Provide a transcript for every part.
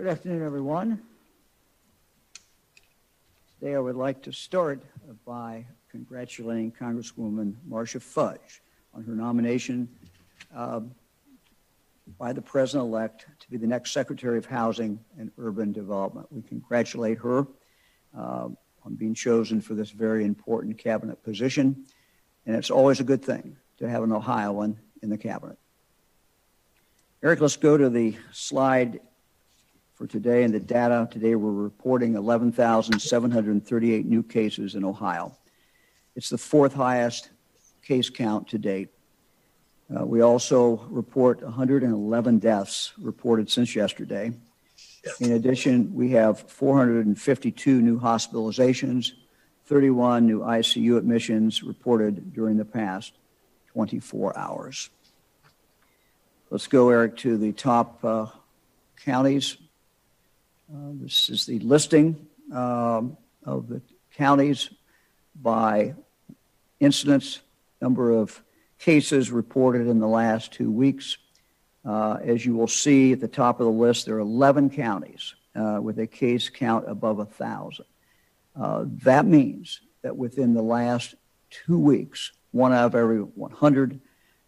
Good afternoon, everyone. Today, I would like to start by congratulating Congresswoman Marcia Fudge on her nomination uh, by the President-elect to be the next Secretary of Housing and Urban Development. We congratulate her uh, on being chosen for this very important cabinet position, and it's always a good thing to have an Ohioan in the cabinet. Eric, let's go to the slide for today and the data. Today we're reporting 11,738 new cases in Ohio. It's the fourth highest case count to date. Uh, we also report 111 deaths reported since yesterday. In addition, we have 452 new hospitalizations, 31 new ICU admissions reported during the past 24 hours. Let's go, Eric, to the top uh, counties. Uh, this is the listing um, of the counties by incidents, number of cases reported in the last two weeks. Uh, as you will see at the top of the list, there are 11 counties uh, with a case count above 1,000. Uh, that means that within the last two weeks, one out of every 100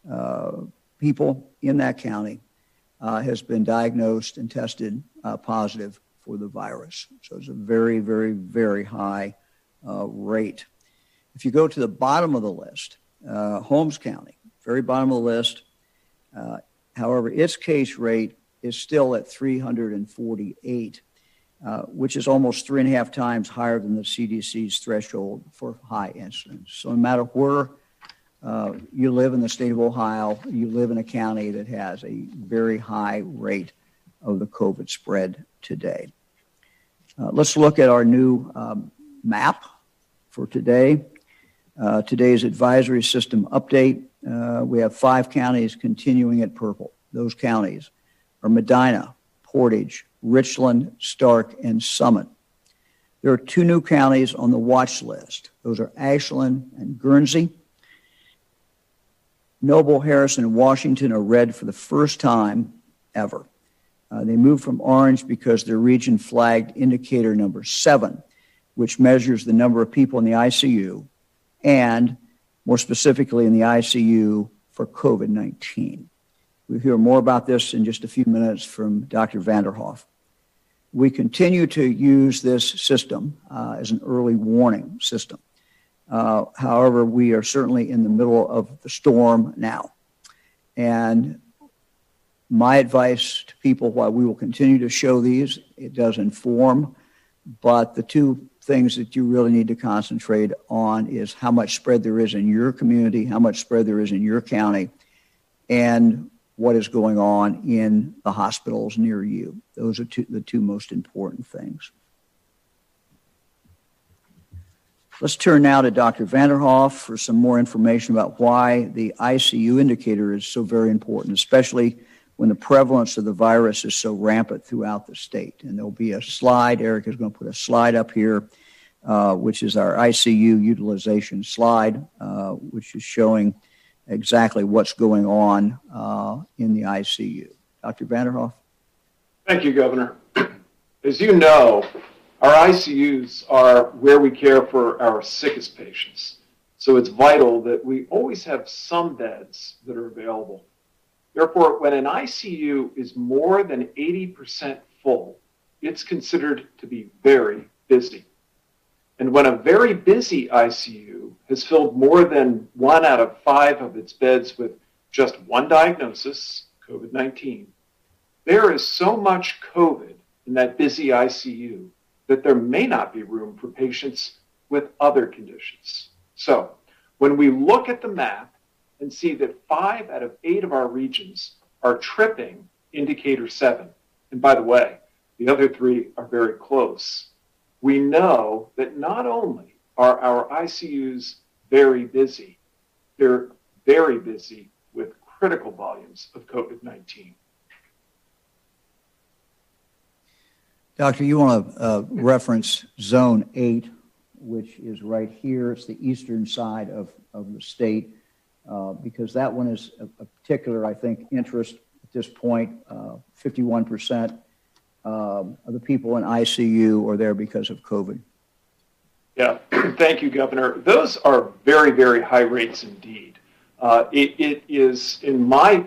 uh, people in that county uh, has been diagnosed and tested positive for the virus. So it's a very, very, very high uh, rate. If you go to the bottom of the list, uh, Holmes County, very bottom of the list, uh, however, its case rate is still at 348, uh, which is almost three and a half times higher than the CDC's threshold for high incidence. So no matter where uh, you live in the state of Ohio, you live in a county that has a very high rate of the COVID spread today. Uh, let's look at our new um, map for today. Uh, today's advisory system update. Uh, we have five counties continuing at purple. Those counties are Medina, Portage, Richland, Stark, and Summit. There are two new counties on the watch list. Those are Ashland and Guernsey. Noble, Harrison, and Washington are red for the first time ever. Uh, they moved from orange because their region flagged indicator number seven, which measures the number of people in the ICU and more specifically in the ICU for COVID 19. We'll hear more about this in just a few minutes from Dr. Vanderhoff. We continue to use this system uh, as an early warning system. Uh, however, we are certainly in the middle of the storm now. And my advice to people, while we will continue to show these, it does inform, but the two things that you really need to concentrate on is how much spread there is in your community, how much spread there is in your county, and what is going on in the hospitals near you. Those are two, the two most important things. Let's turn now to Dr. Vanderhoff for some more information about why the ICU indicator is so very important, especially when the prevalence of the virus is so rampant throughout the state. And there'll be a slide, Eric is going to put a slide up here, uh, which is our ICU utilization slide, uh, which is showing exactly what's going on uh, in the ICU. Dr. Vanderhoff? Thank you, Governor. As you know, our ICUs are where we care for our sickest patients. So it's vital that we always have some beds that are available. Therefore, when an ICU is more than 80% full, it's considered to be very busy. And when a very busy ICU has filled more than one out of five of its beds with just one diagnosis, COVID 19, there is so much COVID in that busy ICU that there may not be room for patients with other conditions. So, when we look at the map and see that five out of eight of our regions are tripping indicator seven. And by the way, the other three are very close. We know that not only are our ICUs very busy, they're very busy with critical volumes of COVID 19. Doctor, you want to uh, reference zone eight, which is right here. It's the eastern side of, of the state. Uh, because that one is a, a, particular, I think, interest at this point. Uh, 51% uh, um, of the people in ICU are there because of COVID? Yeah, thank you, Governor. Those are very, very high rates indeed. Uh, it, it is, in my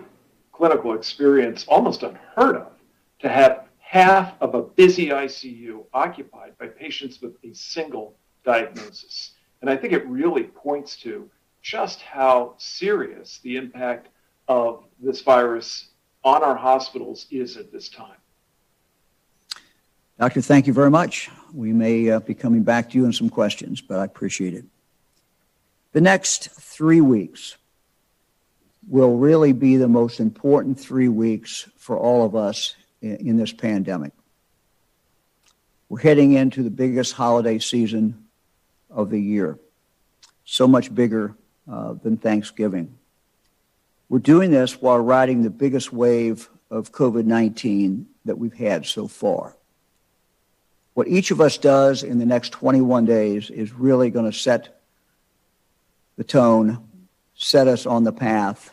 clinical experience, almost unheard of to have half of a busy ICU occupied by patients with a single diagnosis. And I think it really points to just how serious the impact of this virus on our hospitals is at this time. Doctor, thank you very much. We may uh, be coming back to you in some questions, but I appreciate it. The next three weeks will really be the most important three weeks for all of us in, in this pandemic. We're heading into the biggest holiday season of the year, so much bigger uh, than Thanksgiving. We're doing this while riding the biggest wave of COVID 19 that we've had so far. What each of us does in the next 21 days is really going to set the tone, set us on the path,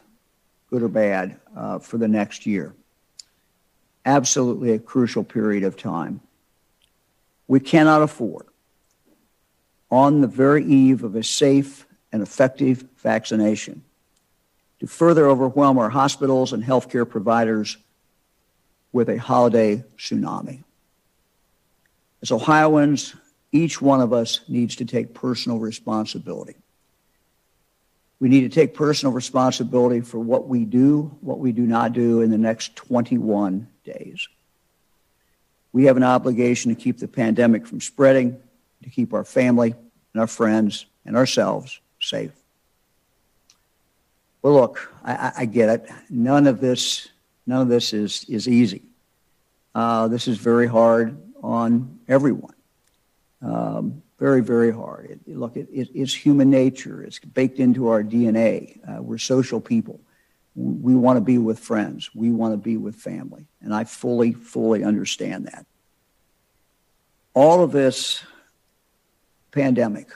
good or bad, uh, for the next year. Absolutely a crucial period of time. We cannot afford, on the very eve of a safe and effective vaccination, to further overwhelm our hospitals and healthcare providers with a holiday tsunami. As Ohioans, each one of us needs to take personal responsibility. We need to take personal responsibility for what we do, what we do not do in the next 21 days. We have an obligation to keep the pandemic from spreading, to keep our family and our friends and ourselves safe. Well, look, I, I, get it. None of this, none of this is is easy. Uh, this is very hard on everyone. Um, very, very hard. It, look, it, it, it's human nature. It's baked into our DNA. Uh, we're social people. We want to be with friends. We want to be with family. And I fully, fully understand that. All of this pandemic,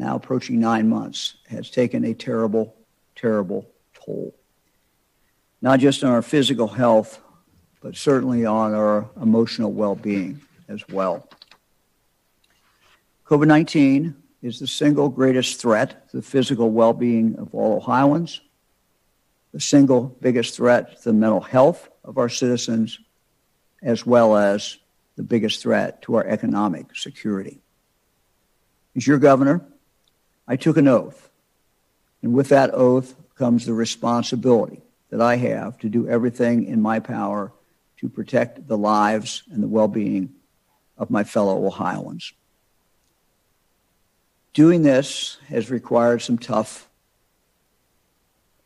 now approaching nine months, has taken a terrible terrible toll. Not just on our physical health, but certainly on our emotional well being as well. COVID 19 is the single greatest threat to the physical well being of all Ohioans, the single biggest threat to the mental health of our citizens, as well as the biggest threat to our economic security. As your governor, I took an oath and with that oath comes the responsibility that I have to do everything in my power to protect the lives and the well being of my fellow Ohioans. Doing this has required some tough,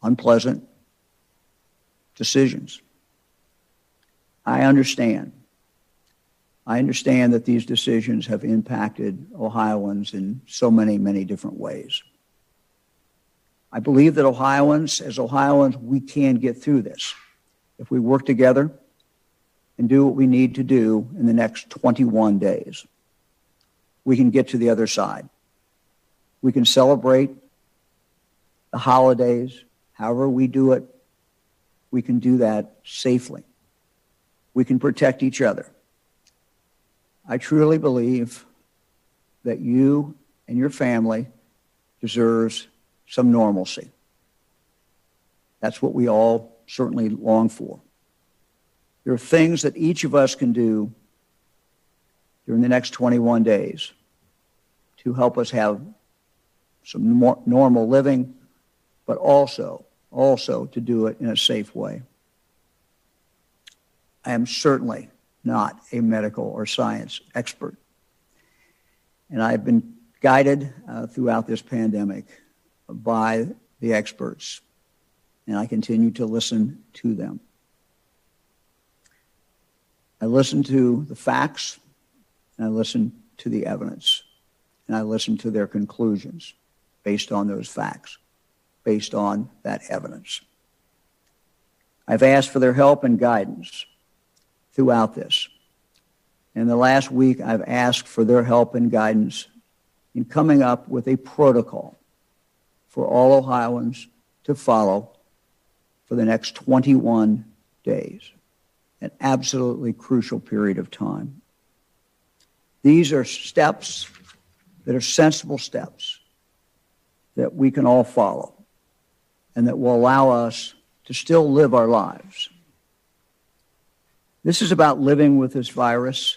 unpleasant decisions. I understand. I understand that these decisions have impacted Ohioans in so many, many different ways. I believe that Ohioans, as Ohioans, we can get through this if we work together and do what we need to do in the next 21 days. We can get to the other side. We can celebrate the holidays, however we do it. We can do that safely. We can protect each other. I truly believe that you and your family deserves some normalcy. That's what we all certainly long for. There are things that each of us can do during the next 21 days to help us have some more normal living, but also, also to do it in a safe way. I am certainly not a medical or science expert. And I've been guided uh, throughout this pandemic by the experts, and I continue to listen to them. I listen to the facts, and I listen to the evidence, and I listen to their conclusions based on those facts, based on that evidence. I've asked for their help and guidance throughout this. In the last week, I've asked for their help and guidance in coming up with a protocol for all Ohioans to follow for the next 21 days, an absolutely crucial period of time. These are steps that are sensible steps that we can all follow and that will allow us to still live our lives. This is about living with this virus,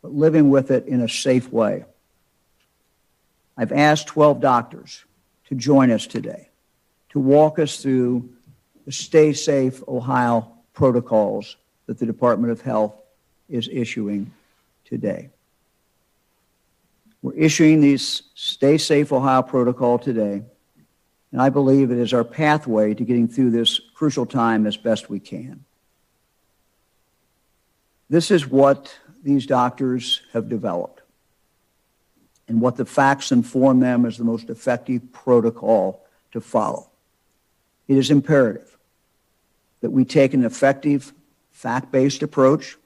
but living with it in a safe way. I've asked 12 doctors to join us today to walk us through the Stay Safe Ohio protocols that the Department of Health is issuing today. We're issuing these Stay Safe Ohio protocol today, and I believe it is our pathway to getting through this crucial time as best we can. This is what these doctors have developed and what the facts inform them as the most effective protocol to follow. It is imperative that we take an effective, fact based approach,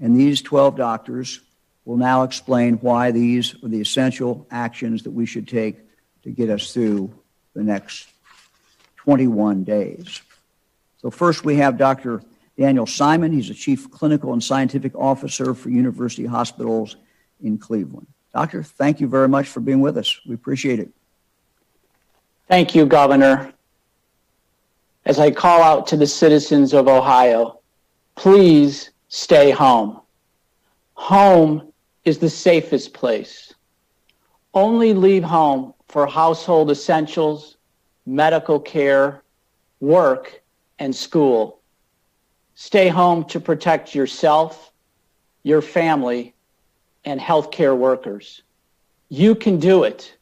and these 12 doctors will now explain why these are the essential actions that we should take to get us through the next 21 days. So, first we have Dr. Daniel Simon. He's the Chief Clinical and Scientific Officer for University Hospitals in Cleveland. Doctor, thank you very much for being with us. We appreciate it. Thank you, Governor. As I call out to the citizens of Ohio, please stay home. Home is the safest place. Only leave home for household essentials, medical care, work, and school. Stay home to protect yourself, your family, and healthcare workers. You can do it.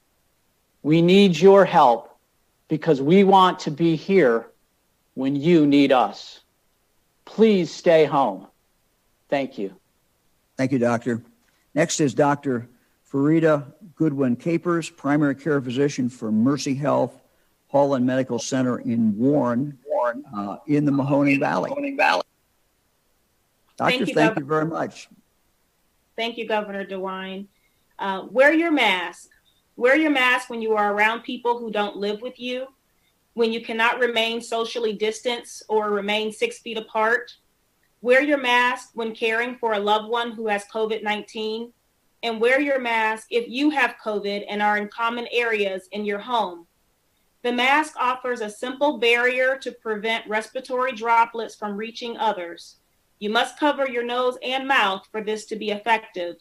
We need your help because we want to be here when you need us. Please stay home. Thank you. Thank you, Doctor. Next is Dr. Farida Goodwin Capers, primary care physician for Mercy Health Holland Medical Center in Warren, uh, in the Mahoning Valley. Doctor, Thank you, thank you very much. Thank you, Governor DeWine. Uh, wear your mask. Wear your mask when you are around people who don't live with you, when you cannot remain socially distanced or remain six feet apart. Wear your mask when caring for a loved one who has COVID 19. And wear your mask if you have COVID and are in common areas in your home. The mask offers a simple barrier to prevent respiratory droplets from reaching others. You must cover your nose and mouth for this to be effective.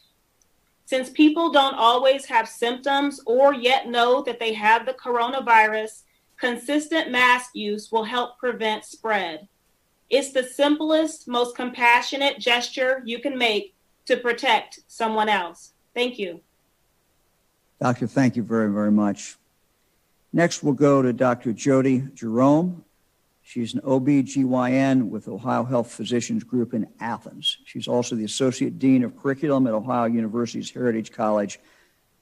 Since people don't always have symptoms or yet know that they have the coronavirus, consistent mask use will help prevent spread. It's the simplest, most compassionate gesture you can make to protect someone else. Thank you. Doctor, thank you very, very much. Next, we'll go to Dr. Jody Gerome. She's an OB/GYN with Ohio Health Physicians Group in Athens. She's also the Associate Dean of Curriculum at Ohio University's Heritage College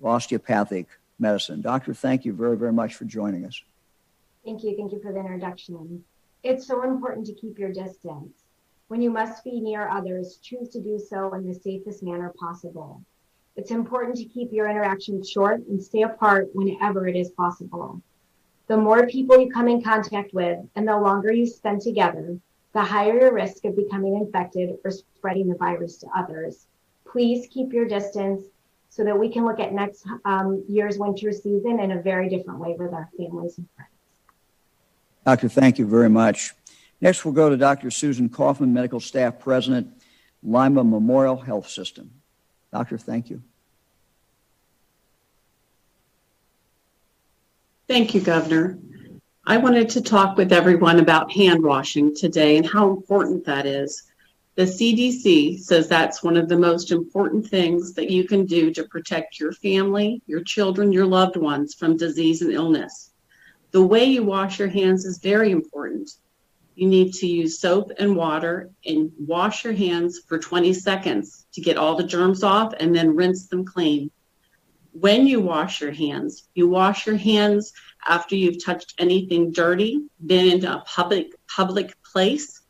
of Osteopathic Medicine. Doctor, thank you very, very much for joining us. Thank you. Thank you for the introduction. It's so important to keep your distance. When you must be near others, choose to do so in the safest manner possible. It's important to keep your interactions short and stay apart whenever it is possible. The more people you come in contact with and the longer you spend together, the higher your risk of becoming infected or spreading the virus to others. Please keep your distance so that we can look at next um, year's winter season in a very different way with our families and friends. Doctor, thank you very much. Next, we'll go to Dr. Susan Kaufman, Medical Staff President, Lima Memorial Health System. Doctor, thank you. Thank you, Governor. I wanted to talk with everyone about hand washing today and how important that is. The CDC says that's one of the most important things that you can do to protect your family, your children, your loved ones from disease and illness. The way you wash your hands is very important. You need to use soap and water and wash your hands for 20 seconds to get all the germs off and then rinse them clean when you wash your hands, you wash your hands after you've touched anything dirty, been in a public public place,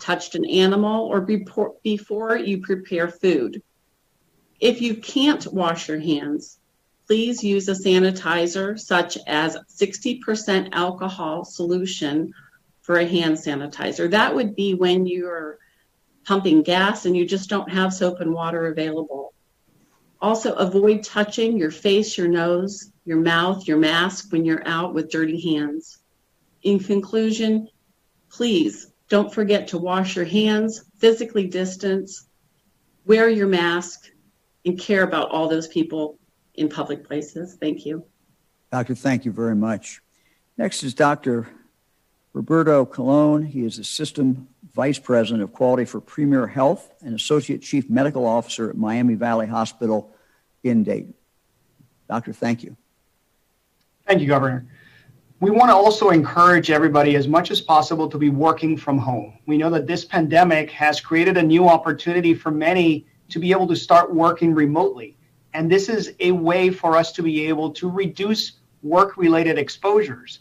touched an animal, or before, before you prepare food. If you can't wash your hands, please use a sanitizer such as 60% alcohol solution for a hand sanitizer. That would be when you're pumping gas and you just don't have soap and water available Also, avoid touching your face, your nose, your mouth, your mask when you're out with dirty hands. In conclusion, please don't forget to wash your hands, physically distance, wear your mask, and care about all those people in public places. Thank you. Doctor, thank you very much. Next is Dr. Roberto Colon. He is System Vice President of Quality for Premier Health and Associate Chief Medical Officer at Miami Valley Hospital in Dayton. Doctor, thank you. Thank you, Governor. We want to also encourage everybody as much as possible to be working from home. We know that this pandemic has created a new opportunity for many to be able to start working remotely. And this is a way for us to be able to reduce work related exposures.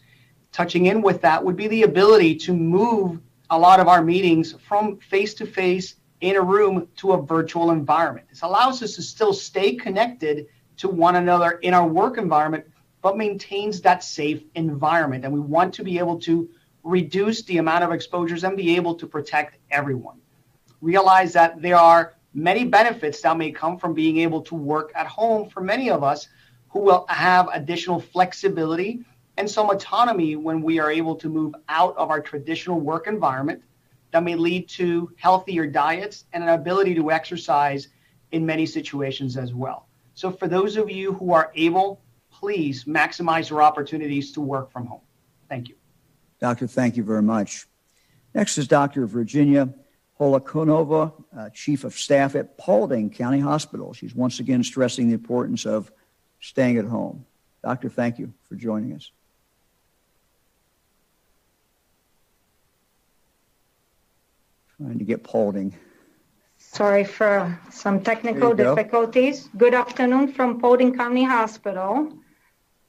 Touching in with that would be the ability to move a lot of our meetings from face to face in a room to a virtual environment. This allows us to still stay connected to one another in our work environment, but maintains that safe environment. And we want to be able to reduce the amount of exposures and be able to protect everyone. Realize that there are many benefits that may come from being able to work at home for many of us who will have additional flexibility and some autonomy when we are able to move out of our traditional work environment that may lead to healthier diets and an ability to exercise in many situations as well. So, for those of you who are able, please maximize your opportunities to work from home. Thank you. Doctor, thank you very much. Next is Dr. Virginia Holokonova, uh, Chief of Staff at Paulding County Hospital. She's once again stressing the importance of staying at home. Doctor, thank you for joining us. Trying to get Paulding. Sorry for some technical go. difficulties. Good afternoon from Paulding County Hospital.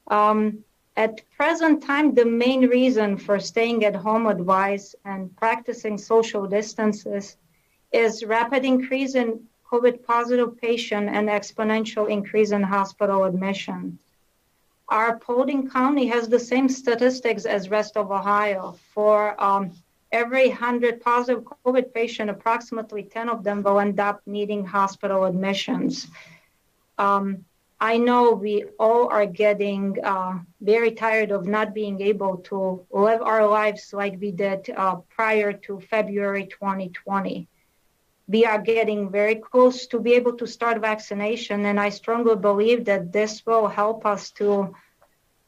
Um, at present time, the main reason for staying at home advice and practicing social distances is rapid increase in COVID positive patient and exponential increase in hospital admission. Our Paulding County has the same statistics as rest of Ohio. For um, every 100 positive COVID patient, approximately 10 of them will end up needing hospital admissions. Um, I know we all are getting uh, very tired of not being able to live our lives like we did uh, prior to February 2020. We are getting very close to be able to start vaccination, and I strongly believe that this will help us to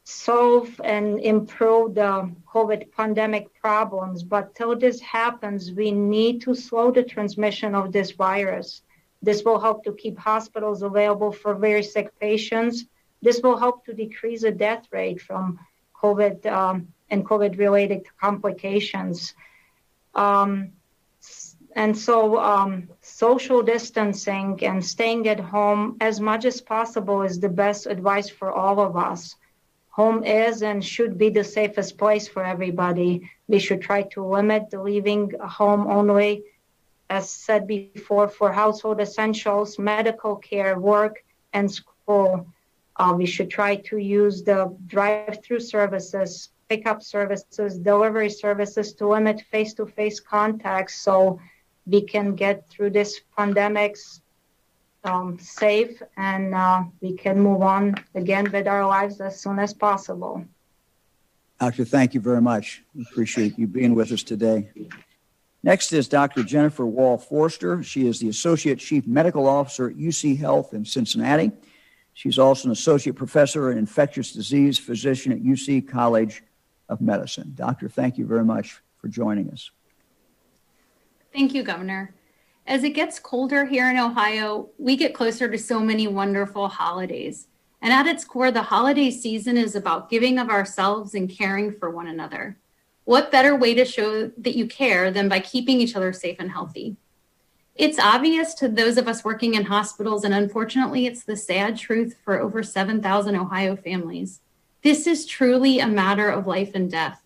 solve and improve the COVID pandemic problems. But till this happens, we need to slow the transmission of this virus. This will help to keep hospitals available for very sick patients. This will help to decrease the death rate from COVID um, and COVID related complications. Um, and so, um, social distancing and staying at home as much as possible is the best advice for all of us. Home is and should be the safest place for everybody. We should try to limit leaving home only as said before, for household essentials, medical care, work, and school. Uh, we should try to use the drive through services, pickup services, delivery services to limit face to face contacts so we can get through this pandemic um, safe and uh, we can move on again with our lives as soon as possible. Doctor, thank you very much. We appreciate you being with us today. Next is Dr. Jennifer Wall Forster. She is the Associate Chief Medical Officer at UC Health in Cincinnati. She's also an Associate Professor in Infectious Disease Physician at UC College of Medicine. Doctor, thank you very much for joining us. Thank you, Governor. As it gets colder here in Ohio, we get closer to so many wonderful holidays. And at its core, the holiday season is about giving of ourselves and caring for one another. What better way to show that you care than by keeping each other safe and healthy? It's obvious to those of us working in hospitals, and unfortunately, it's the sad truth for over 7,000 Ohio families. This is truly a matter of life and death.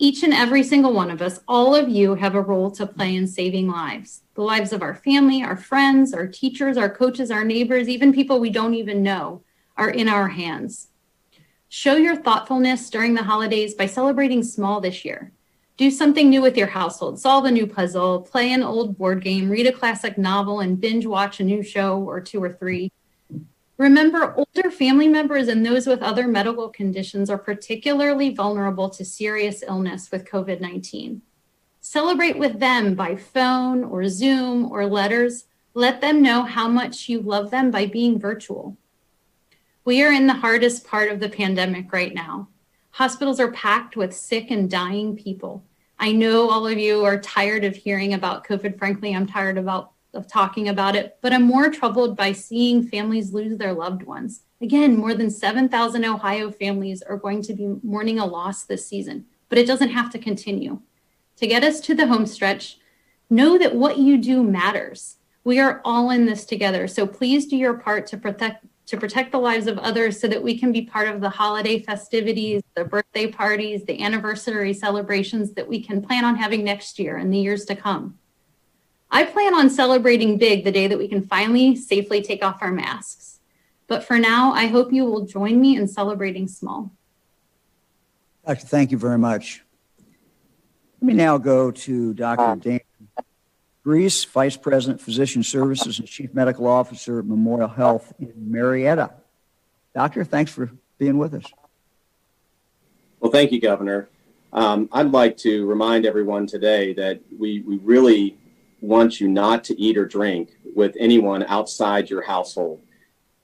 Each and every single one of us, all of you, have a role to play in saving lives the lives of our family, our friends, our teachers, our coaches, our neighbors, even people we don't even know are in our hands. Show your thoughtfulness during the holidays by celebrating small this year. Do something new with your household, solve a new puzzle, play an old board game, read a classic novel, and binge watch a new show or two or three. Remember, older family members and those with other medical conditions are particularly vulnerable to serious illness with COVID 19. Celebrate with them by phone or Zoom or letters. Let them know how much you love them by being virtual. We are in the hardest part of the pandemic right now. Hospitals are packed with sick and dying people. I know all of you are tired of hearing about COVID. Frankly, I'm tired about of talking about it, but I'm more troubled by seeing families lose their loved ones. Again, more than 7,000 Ohio families are going to be mourning a loss this season, but it doesn't have to continue. To get us to the home stretch, know that what you do matters. We are all in this together, so please do your part to protect to protect the lives of others so that we can be part of the holiday festivities, the birthday parties, the anniversary celebrations that we can plan on having next year and the years to come. I plan on celebrating big the day that we can finally safely take off our masks. But for now, I hope you will join me in celebrating small. Doctor, thank you very much. Let me now go to Dr. Dan Grease, Vice President, Physician Services and Chief Medical Officer at Memorial Health in Marietta. Doctor, thanks for being with us. Well, thank you, Governor. Um, I'd like to remind everyone today that we, we really want you not to eat or drink with anyone outside your household.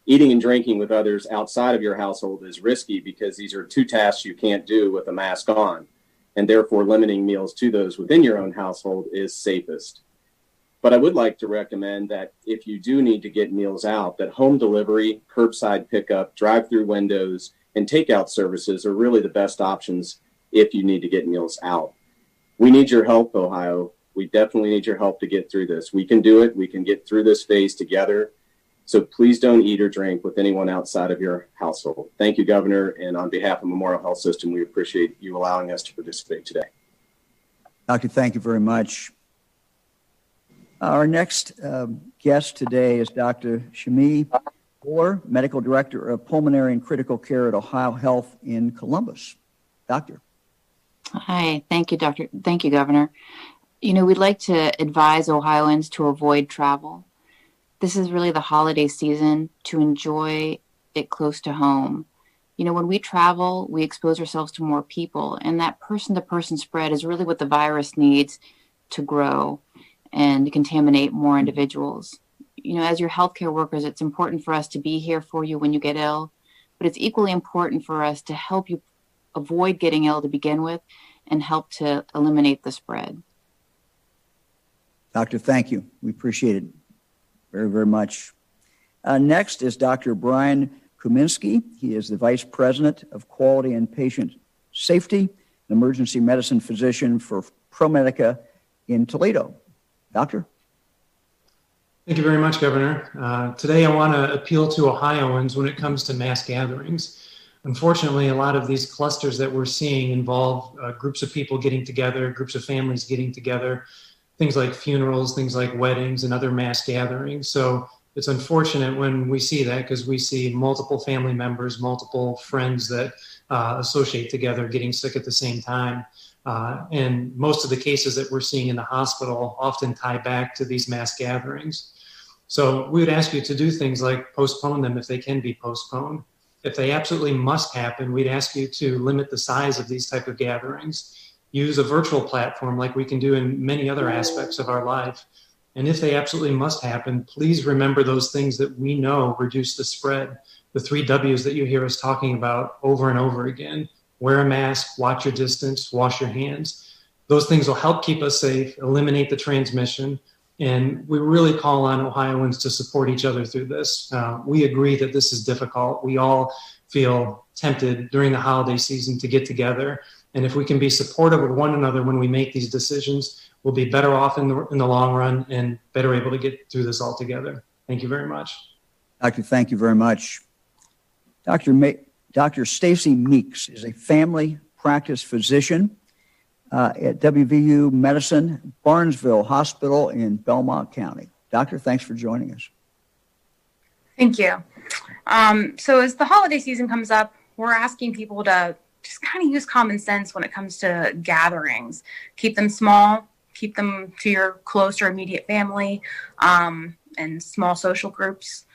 Eating and drinking with others outside of your household is risky because these are two tasks you can't do with a mask on, and therefore limiting meals to those within your own household is safest. But I would like to recommend that if you do need to get meals out, that home delivery, curbside pickup, drive-through windows, and takeout services are really the best options if you need to get meals out. We need your help, Ohio we definitely need your help to get through this. We can do it. We can get through this phase together. So please don't eat or drink with anyone outside of your household. Thank you, Governor. And on behalf of Memorial Health System, we appreciate you allowing us to participate today. Doctor, thank you very much. Our next um, guest today is Dr. Shami Fuller, Medical Director of Pulmonary and Critical Care at Ohio Health in Columbus. Doctor. Hi, thank you, Doctor. Thank you, Governor. You know, we'd like to advise Ohioans to avoid travel. This is really the holiday season to enjoy it close to home. You know, when we travel, we expose ourselves to more people, and that person to person spread is really what the virus needs to grow and contaminate more individuals. You know, as your healthcare workers, it's important for us to be here for you when you get ill, but it's equally important for us to help you avoid getting ill to begin with and help to eliminate the spread. Doctor, thank you. We appreciate it very, very much. Uh, next is Dr. Brian Kaminski. He is the Vice President of Quality and Patient Safety, an emergency medicine physician for ProMedica in Toledo. Doctor? Thank you very much, Governor. Uh, today, I want to appeal to Ohioans when it comes to mass gatherings. Unfortunately, a lot of these clusters that we're seeing involve uh, groups of people getting together, groups of families getting together, things like funerals, things like weddings, and other mass gatherings. So it's unfortunate when we see that because we see multiple family members, multiple friends that uh, associate together getting sick at the same time. Uh, and most of the cases that we're seeing in the hospital often tie back to these mass gatherings. So we would ask you to do things like postpone them if they can be postponed. If they absolutely must happen, we'd ask you to limit the size of these type of gatherings use a virtual platform like we can do in many other aspects of our life. And if they absolutely must happen, please remember those things that we know reduce the spread. The three W's that you hear us talking about over and over again wear a mask, watch your distance, wash your hands. Those things will help keep us safe, eliminate the transmission. And we really call on Ohioans to support each other through this. Uh, we agree that this is difficult. We all feel tempted during the holiday season to get together and if we can be supportive of one another when we make these decisions, we'll be better off in the, in the long run and better able to get through this all together. Thank you very much. Doctor, thank you very much. Dr. Ma- Dr. Stacy Meeks is a family practice physician uh, at WVU Medicine Barnesville Hospital in Belmont County. Doctor, thanks for joining us. Thank you. Um, so, as the holiday season comes up, we're asking people to just kind of use common sense when it comes to gatherings. Keep them small, keep them to your close or immediate family um, and small social groups.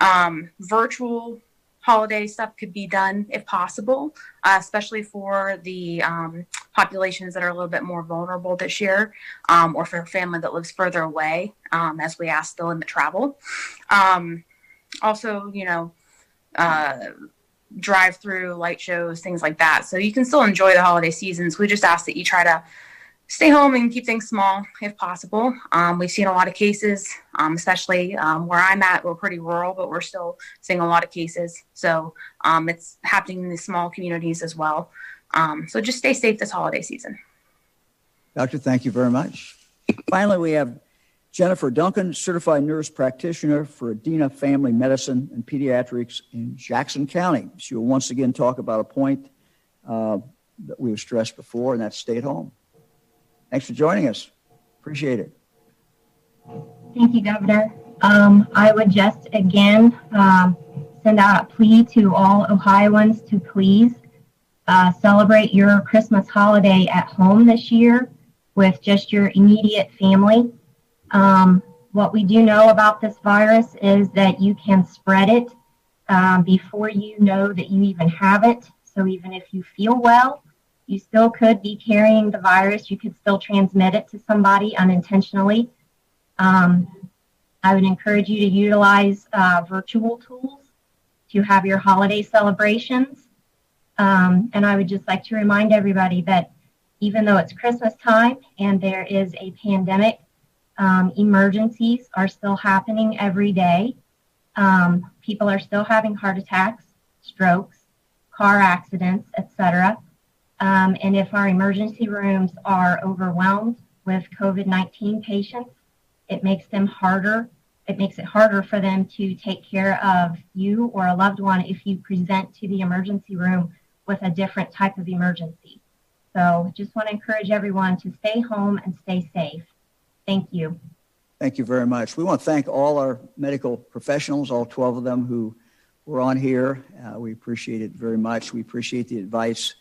Um, virtual holiday stuff could be done if possible, uh, especially for the um, populations that are a little bit more vulnerable this year, um, or for family that lives further away, um, as we ask to limit travel. Um, also, you know, uh, drive through light shows, things like that. So you can still enjoy the holiday seasons. We just ask that you try to stay home and keep things small if possible. Um, we've seen a lot of cases, um, especially um, where I'm at. We're pretty rural, but we're still seeing a lot of cases. So um, it's happening in the small communities as well. Um, so just stay safe this holiday season. Doctor, thank you very much. Finally, we have Jennifer Duncan, certified nurse practitioner for Adena Family Medicine and Pediatrics in Jackson County. She will once again talk about a point uh, that we have stressed before, and that's stay at home. Thanks for joining us. Appreciate it. Thank you, Governor. Um, I would just again um, send out a plea to all Ohioans to please uh, celebrate your Christmas holiday at home this year with just your immediate family. Um, what we do know about this virus is that you can spread it um, before you know that you even have it. So even if you feel well, you still could be carrying the virus. You could still transmit it to somebody unintentionally. Um, I would encourage you to utilize uh, virtual tools to have your holiday celebrations. Um, and I would just like to remind everybody that even though it's Christmas time and there is a pandemic, um, emergencies are still happening every day. Um, people are still having heart attacks, strokes, car accidents, etc. Um, and if our emergency rooms are overwhelmed with COVID 19 patients, it makes them harder. It makes it harder for them to take care of you or a loved one if you present to the emergency room with a different type of emergency. So just want to encourage everyone to stay home and stay safe. Thank you. Thank you very much. We want to thank all our medical professionals, all 12 of them who were on here. Uh, we appreciate it very much. We appreciate the advice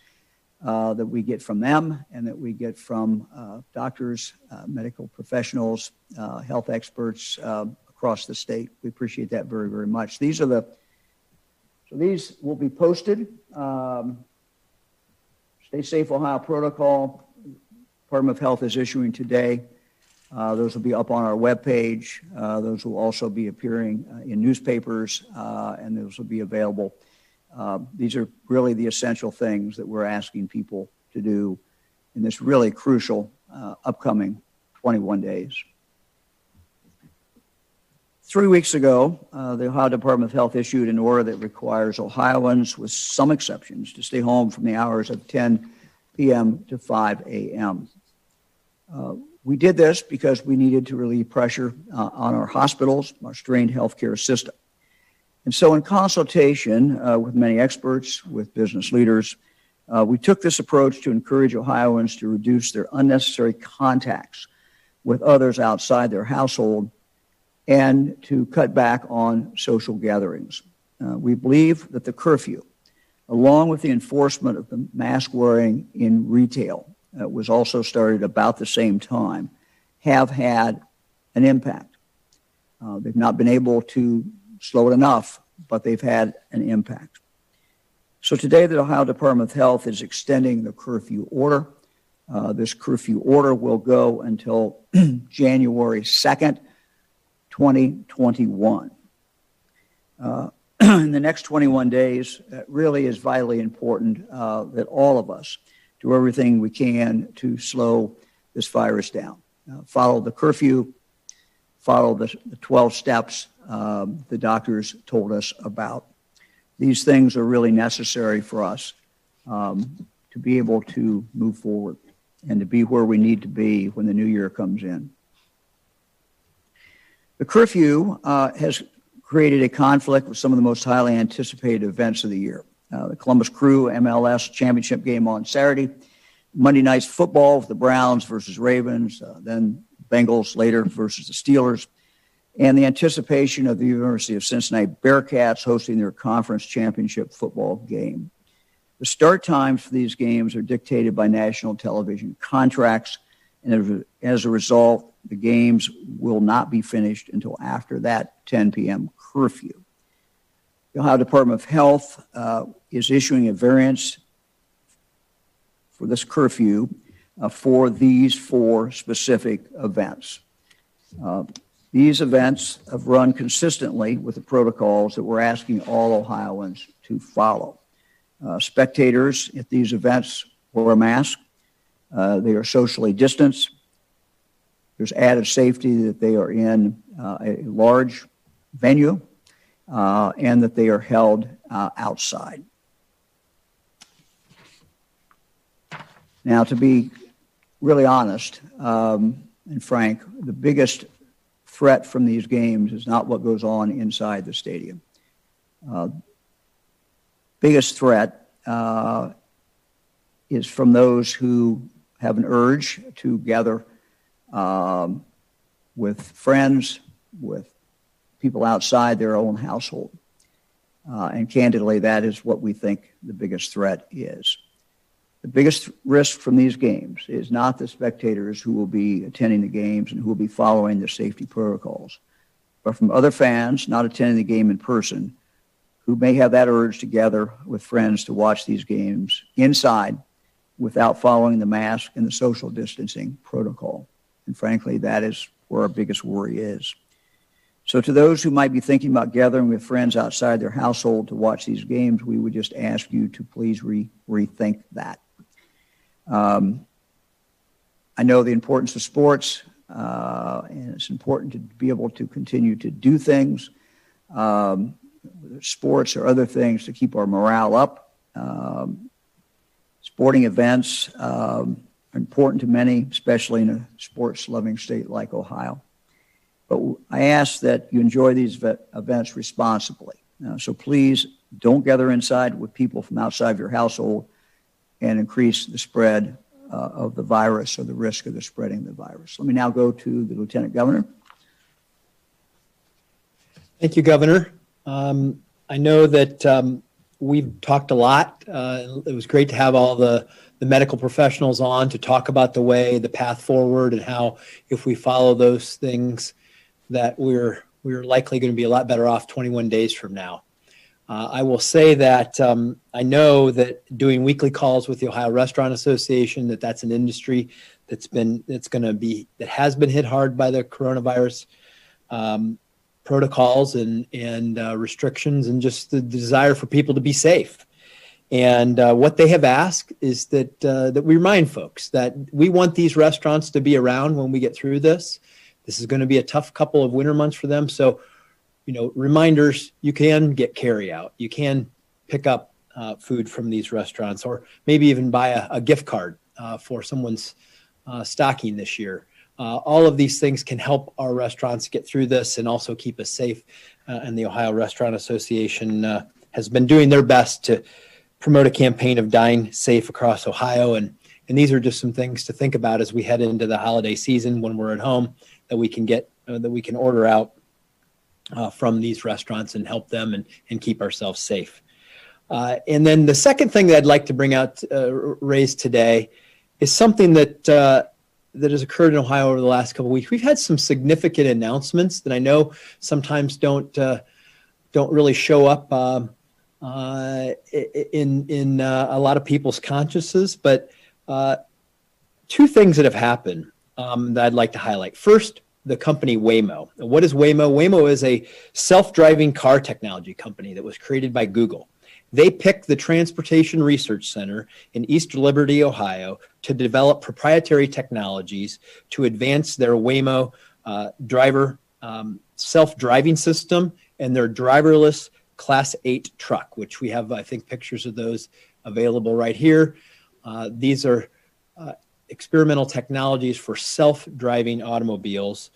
uh, that we get from them and that we get from uh, doctors, uh, medical professionals, uh, health experts uh, across the state. We appreciate that very, very much. These are the, so these will be posted. Um, Stay Safe Ohio Protocol, Department of Health is issuing today. Uh, those will be up on our webpage. Uh, those will also be appearing uh, in newspapers, and those will be available uh, these are really the essential things that we're asking people to do in this really crucial uh, upcoming 21 days. Three weeks ago, uh, the Ohio Department of Health issued an order that requires Ohioans, with some exceptions, to stay home from the hours of 10 p.m. to 5 a.m. We did this because we needed to relieve pressure uh, on our hospitals, our strained healthcare system. And so, in consultation uh, with many experts, with business leaders, uh, we took this approach to encourage Ohioans to reduce their unnecessary contacts with others outside their household and to cut back on social gatherings. Uh, we believe that the curfew, along with the enforcement of the mask wearing in retail, uh, was also started about the same time, have had an impact. Uh, they've not been able to slow it enough, but they've had an impact. So today, the Ohio Department of Health is extending the curfew order. Uh, this curfew order will go until January 2nd, 2021. Uh, in the next 21 days, it really is vitally important uh, that all of us do everything we can to slow this virus down. Uh, follow the curfew, follow the, the 12 steps um, the doctors told us about. These things are really necessary for us um, to be able to move forward and to be where we need to be when the new year comes in. The curfew uh, has created a conflict with some of the most highly anticipated events of the year. Uh, the Columbus Crew MLS championship game on Saturday, Monday night's football the Browns versus Ravens, uh, then Bengals later versus the Steelers, and the anticipation of the University of Cincinnati Bearcats hosting their conference championship football game. The start times for these games are dictated by national television contracts, and as a result, the games will not be finished until after that 10 p.m. curfew. The Ohio Department of Health uh, is issuing a variance for this curfew uh, for these four specific events. Uh, these events have run consistently with the protocols that we're asking all Ohioans to follow. Uh, spectators at these events wear a mask. Uh, they are socially distanced. There's added safety that they are in uh, a large venue uh, and that they are held uh, outside. Now, to be really honest um, and frank, the biggest threat from these games is not what goes on inside the stadium. Uh, biggest threat uh, is from those who have an urge to gather um, with friends, with people outside their own household. Uh, and candidly, that is what we think the biggest threat is. The biggest risk from these games is not the spectators who will be attending the games and who will be following the safety protocols, but from other fans not attending the game in person who may have that urge to gather with friends to watch these games inside without following the mask and the social distancing protocol. And frankly, that is where our biggest worry is. So, to those who might be thinking about gathering with friends outside their household to watch these games, we would just ask you to please re- rethink that. Um, I know the importance of sports, uh, and it's important to be able to continue to do things, um, sports or other things to keep our morale up. Um, sporting events um, are important to many, especially in a sports loving state like Ohio. But I ask that you enjoy these events responsibly. Uh, so please don't gather inside with people from outside of your household and increase the spread uh, of the virus or the risk of the spreading the virus. Let me now go to the Lieutenant Governor. Thank you, Governor. Um, I know that um, we've talked a lot. Uh, it was great to have all the, the medical professionals on to talk about the way, the path forward, and how if we follow those things, that we're we're likely going to be a lot better off 21 days from now. Uh, I will say that um, I know that doing weekly calls with the Ohio Restaurant Association that that's an industry that's been that's going to be that has been hit hard by the coronavirus um, protocols and and uh, restrictions and just the desire for people to be safe. And uh, what they have asked is that uh, that we remind folks that we want these restaurants to be around when we get through this. This is going to be a tough couple of winter months for them. So, you know, reminders you can get carry out, you can pick up uh, food from these restaurants, or maybe even buy a, a gift card uh, for someone's uh, stocking this year. Uh, all of these things can help our restaurants get through this and also keep us safe. Uh, and the Ohio Restaurant Association uh, has been doing their best to promote a campaign of dine safe across Ohio. And, and these are just some things to think about as we head into the holiday season when we're at home that we can get uh, that we can order out uh, from these restaurants and help them and, and keep ourselves safe. Uh, and then the second thing that I'd like to bring out uh, raise today is something that uh, that has occurred in Ohio over the last couple of weeks. We've had some significant announcements that I know sometimes don't uh, don't really show up um, in in a lot of people's consciences, but two things that have happened um, that I'd like to highlight. First, the company Waymo. What is Waymo? Waymo is a self driving car technology company that was created by Google. They picked the Transportation Research Center in East Liberty, Ohio, to develop proprietary technologies to advance their Waymo uh, driver um, self driving system and their driverless Class 8 truck, which we have, I think, pictures of those available right here. Uh, these are uh, experimental technologies for self-driving automobiles,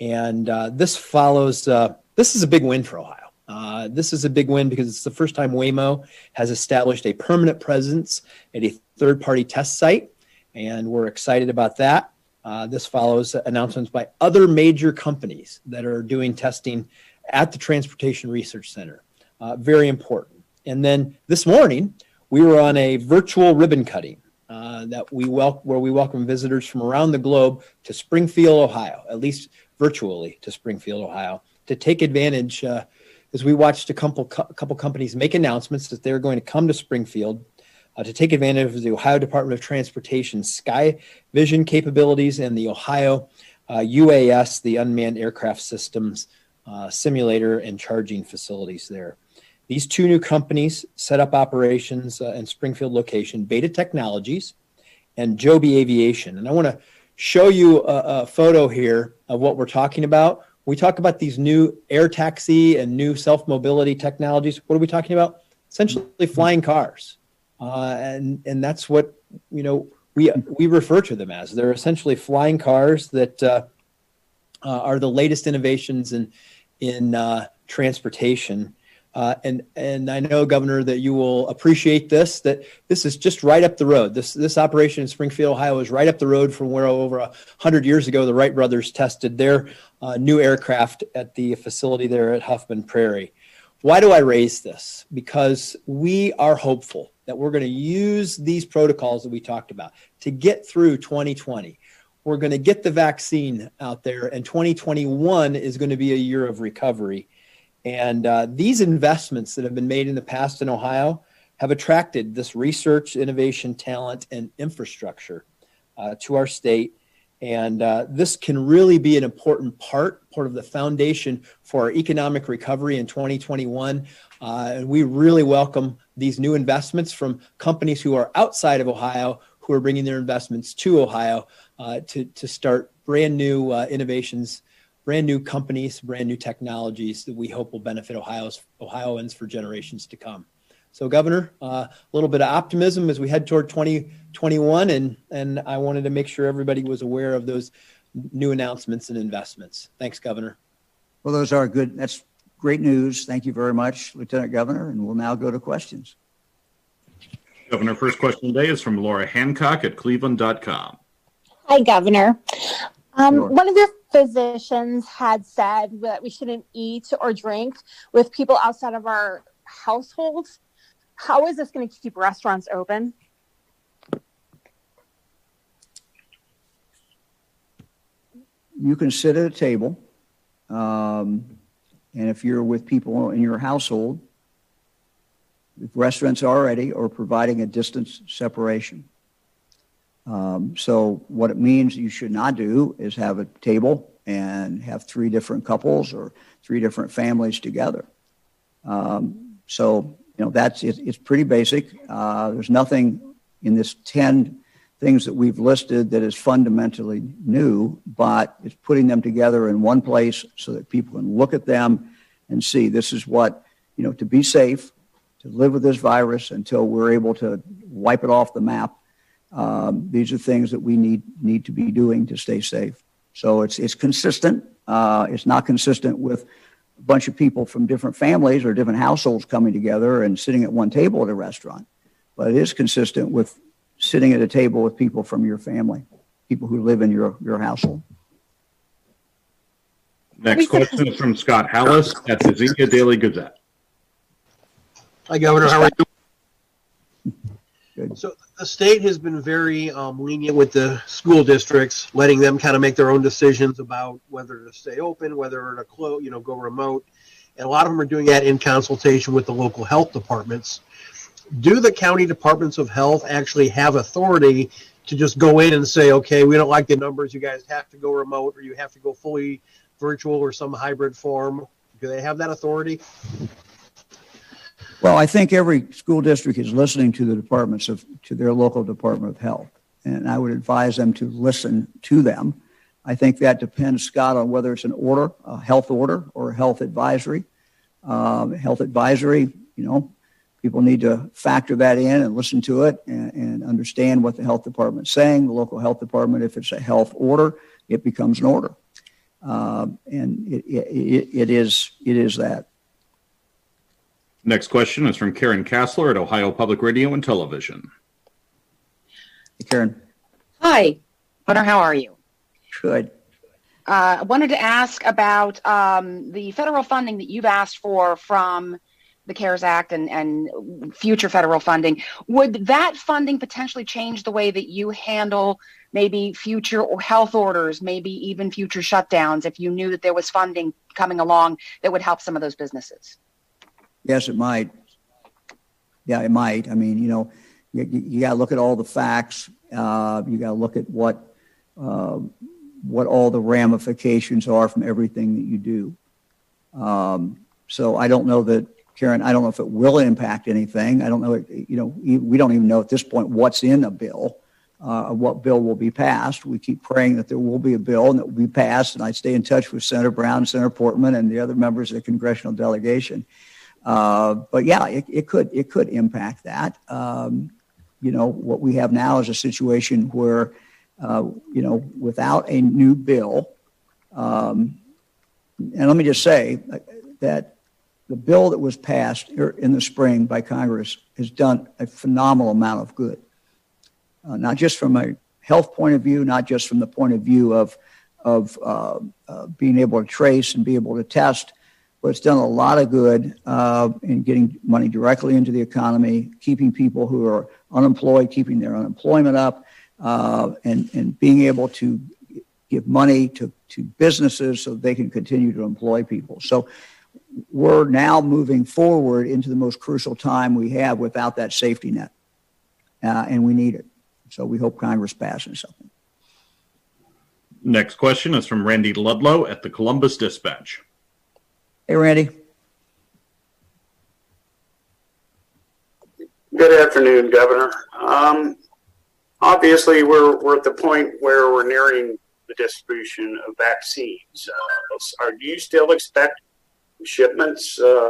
and uh, this follows. Uh, this is a big win for Ohio. Uh, this is a big win because it's the first time Waymo has established a permanent presence at a third-party test site, and we're excited about that. Uh, this follows announcements by other major companies that are doing testing at the Transportation Research Center. Uh, very important. And then this morning, we were on a virtual ribbon cutting uh, that we wel- where we welcome visitors from around the globe to Springfield, Ohio, at least virtually to Springfield, Ohio, to take advantage uh, as we watched a couple, couple companies make announcements that they're going to come to Springfield uh, to take advantage of the Ohio Department of Transportation Sky Vision capabilities and the Ohio uh, UAS, the Unmanned Aircraft Systems uh, simulator and charging facilities there. These two new companies set up operations uh, in Springfield location, Beta Technologies and Joby Aviation. And I want to show you a, a photo here of what we're talking about. We talk about these new air taxi and new self mobility technologies. What are we talking about? Essentially, flying cars, uh, and and that's what you know we we refer to them as. They're essentially flying cars that uh, uh, are the latest innovations in in uh, transportation. Uh, and and I know, Governor, that you will appreciate this. That this is just right up the road. This this operation in Springfield, Ohio, is right up the road from where over hundred years ago the Wright brothers tested their uh, new aircraft at the facility there at Huffman Prairie. Why do I raise this? Because we are hopeful that we're going to use these protocols that we talked about to get through 2020. We're going to get the vaccine out there, and 2021 is going to be a year of recovery and uh, these investments that have been made in the past in Ohio have attracted this research, innovation, talent, and infrastructure uh, to our state. And uh, this can really be an important part, part of the foundation for our economic recovery in 2021. Uh, and we really welcome these new investments from companies who are outside of Ohio who are bringing their investments to Ohio uh, to, to start brand new uh, innovations brand new companies, brand new technologies that we hope will benefit Ohio's Ohioans for generations to come. So, Governor, uh, a little bit of optimism as we head toward 2021, and and I wanted to make sure everybody was aware of those new announcements and investments. Thanks, Governor. Well, those are good. That's great news. Thank you very much, Lieutenant Governor. And we'll now go to questions. Governor, first question today is from Laura Hancock at cleveland.com. Hi, Governor. Um, Sure. One of your physicians had said that we shouldn't eat or drink with people outside of our households. How is this going to keep restaurants open? You can sit at a table, um, and if you're with people in your household, if restaurants are already are providing a distance separation. Um, so what it means you should not do is have a table and have three different couples or three different families together. Um, so you know that's it, it's pretty basic. Uh, there's nothing in this ten things that we've listed that is fundamentally new, but it's putting them together in one place so that people can look at them and see this is what you know to be safe, to live with this virus until we're able to wipe it off the map. Um, these are things that we need need to be doing to stay safe. So it's it's consistent. Uh, it's not consistent with a bunch of people from different families or different households coming together and sitting at one table at a restaurant, but it is consistent with sitting at a table with people from your family, people who live in your your household. Next question is from Scott Halasz at the Xenia Daily Gazette. Hi, Governor. How are you? Good. So the state has been very um, lenient with the school districts, letting them kind of make their own decisions about whether to stay open, whether to close, you know, go remote. And a lot of them are doing that in consultation with the local health departments. Do the county departments of health actually have authority to just go in and say, okay, we don't like the numbers, you guys have to go remote, or you have to go fully virtual or some hybrid form? Do they have that authority? Well, I think every school district is listening to the departments of, to their local Department of Health. And I would advise them to listen to them. I think that depends, Scott, on whether it's an order, a health order, or a health advisory. Um, health advisory, you know, people need to factor that in and listen to it and, and understand what the health department's saying. The local health department, if it's a health order, it becomes an order. Um, and it, it, it, it is it is that. Next question is from Karen Kasler at Ohio Public Radio and Television. Hey, Karen, Hi, Hunter. How are you? good. Uh, I wanted to ask about um, the federal funding that you've asked for from the CARES Act and, and future federal funding, would that funding potentially change the way that you handle maybe future health orders, maybe even future shutdowns if you knew that there was funding coming along that would help some of those businesses? Yes, it might. Yeah, it might. I mean, you know, you, you got to look at all the facts. Uh, you got to look at what uh, what all the ramifications are from everything that you do. Um, so I don't know that Karen. I don't know if it will impact anything. I don't know. You know, we don't even know at this point what's in a bill. Uh, what bill will be passed. We keep praying that there will be a bill and that will be passed. And I stay in touch with Senator Brown, Senator Portman, and the other members of the congressional delegation. Uh, but yeah, it, it, could it could impact that. Um, you know, what we have now is a situation where, uh, you know, without a new bill, um, and let me just say that the bill that was passed in the spring by Congress has done a phenomenal amount of good uh, not just from a health point of view, not just from the point of view of, of uh, uh, being able to trace and be able to test, but it's done a lot of good uh, in getting money directly into the economy, keeping people who are unemployed, keeping their unemployment up, uh, and, and being able to give money to, to businesses so they can continue to employ people. So we're now moving forward into the most crucial time we have without that safety net, uh, and we need it. So we hope Congress passes something. Next question is from Randy Ludlow at the Columbus Dispatch. Hey, Randy. Good afternoon, Governor. Um, obviously, we're, we're at the point where we're nearing the distribution of vaccines. Uh, are, do you still expect shipments uh,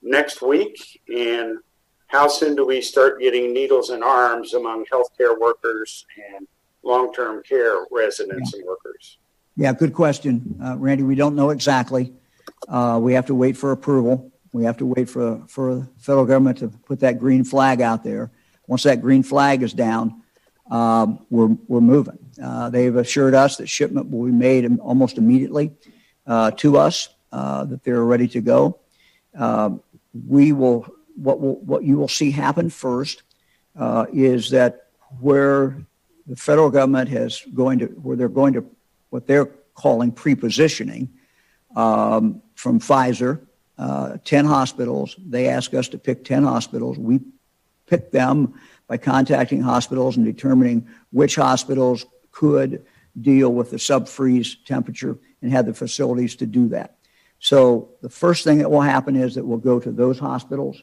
next week? And how soon do we start getting needles in arms among healthcare workers and long-term care residents yeah. and workers? Yeah, good question, uh, Randy. We don't know exactly. Uh, we have to wait for approval. We have to wait for for the federal government to put that green flag out there. Once that green flag is down, um, we're we're moving. Uh, they've assured us that shipment will be made almost immediately uh, to us. Uh, that they're ready to go. Um, we will what will, what you will see happen first uh, is that where the federal government has going to where they're going to what they're calling prepositioning um, from Pfizer, uh, 10 hospitals. They asked us to pick 10 hospitals. We pick them by contacting hospitals and determining which hospitals could deal with the sub-freeze temperature and had the facilities to do that. So the first thing that will happen is that we'll go to those hospitals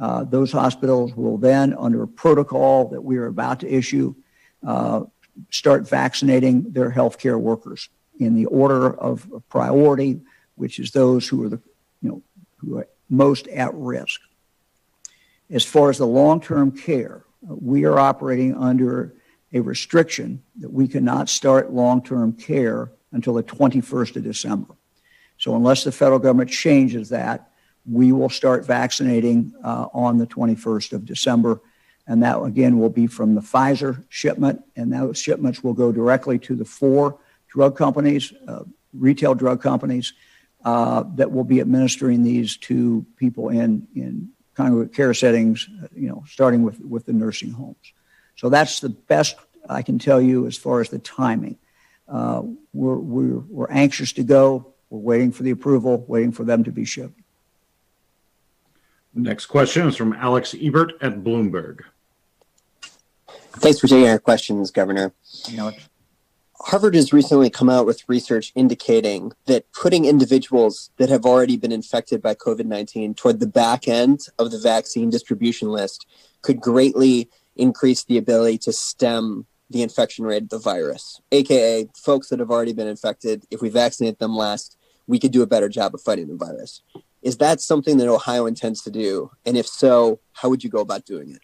uh, those hospitals will then, under a protocol that we are about to issue, uh, start vaccinating their healthcare workers in the order of priority, which is those who are the you know who are most at risk. As far as the long-term care, we are operating under a restriction that we cannot start long-term care until the 21st of December. So unless the federal government changes that, we will start vaccinating uh, on the 21st of December. And that again will be from the Pfizer shipment, and those shipments will go directly to the four drug companies, uh, retail drug companies, that will be administering these to people in, in congregate care settings, uh, you know, starting with, with the nursing homes. So that's the best I can tell you as far as the timing. Uh, we're, we're, we're anxious to go. We're waiting for the approval, waiting for them to be shipped. Next question is from Alex Ebert at Bloomberg. Thanks for taking our questions, Governor. Alex. Harvard has recently come out with research indicating that putting individuals that have already been infected by COVID 19 toward the back end of the vaccine distribution list could greatly increase the ability to stem the infection rate of the virus. AKA, folks that have already been infected, if we vaccinate them last, we could do a better job of fighting the virus. Is that something that Ohio intends to do? And if so, how would you go about doing it?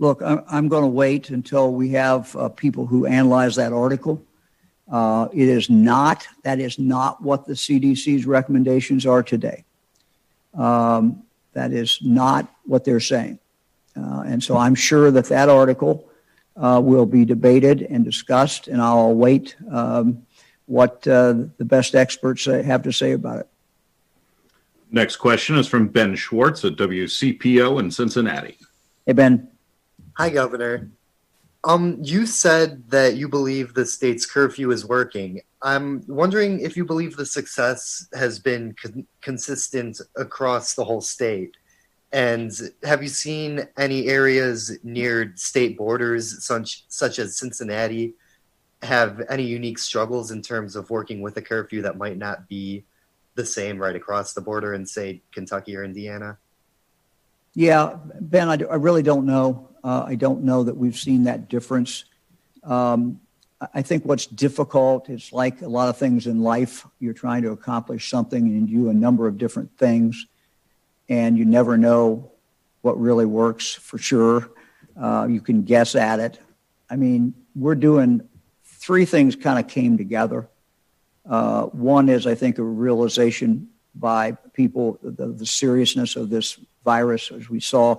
Look, I'm going to wait until we have uh, people who analyze that article. Uh, it is not, that is not what the CDC's recommendations are today. Um, that is not what they're saying. Uh, and so I'm sure that that article uh, will be debated and discussed, and I'll await um, what uh, the best experts have to say about it. Next question is from Ben Schwartz at WCPO in Cincinnati. Hey, Ben. Hi, Governor. Um, you said that you believe the state's curfew is working. I'm wondering if you believe the success has been con- consistent across the whole state. And have you seen any areas near state borders, such, such as Cincinnati, have any unique struggles in terms of working with a curfew that might not be the same right across the border in, say, Kentucky or Indiana? Yeah, Ben, I, really don't know. Uh, I don't know that we've seen that difference. Um, I- think what's difficult, it's like a lot of things in life, you're trying to accomplish something and you do a number of different things, and you never know what really works for sure. Uh, you can guess at it. I mean, we're doing three things kind of came together. Uh, one is, I think, a realization by people the, the seriousness of this virus as we saw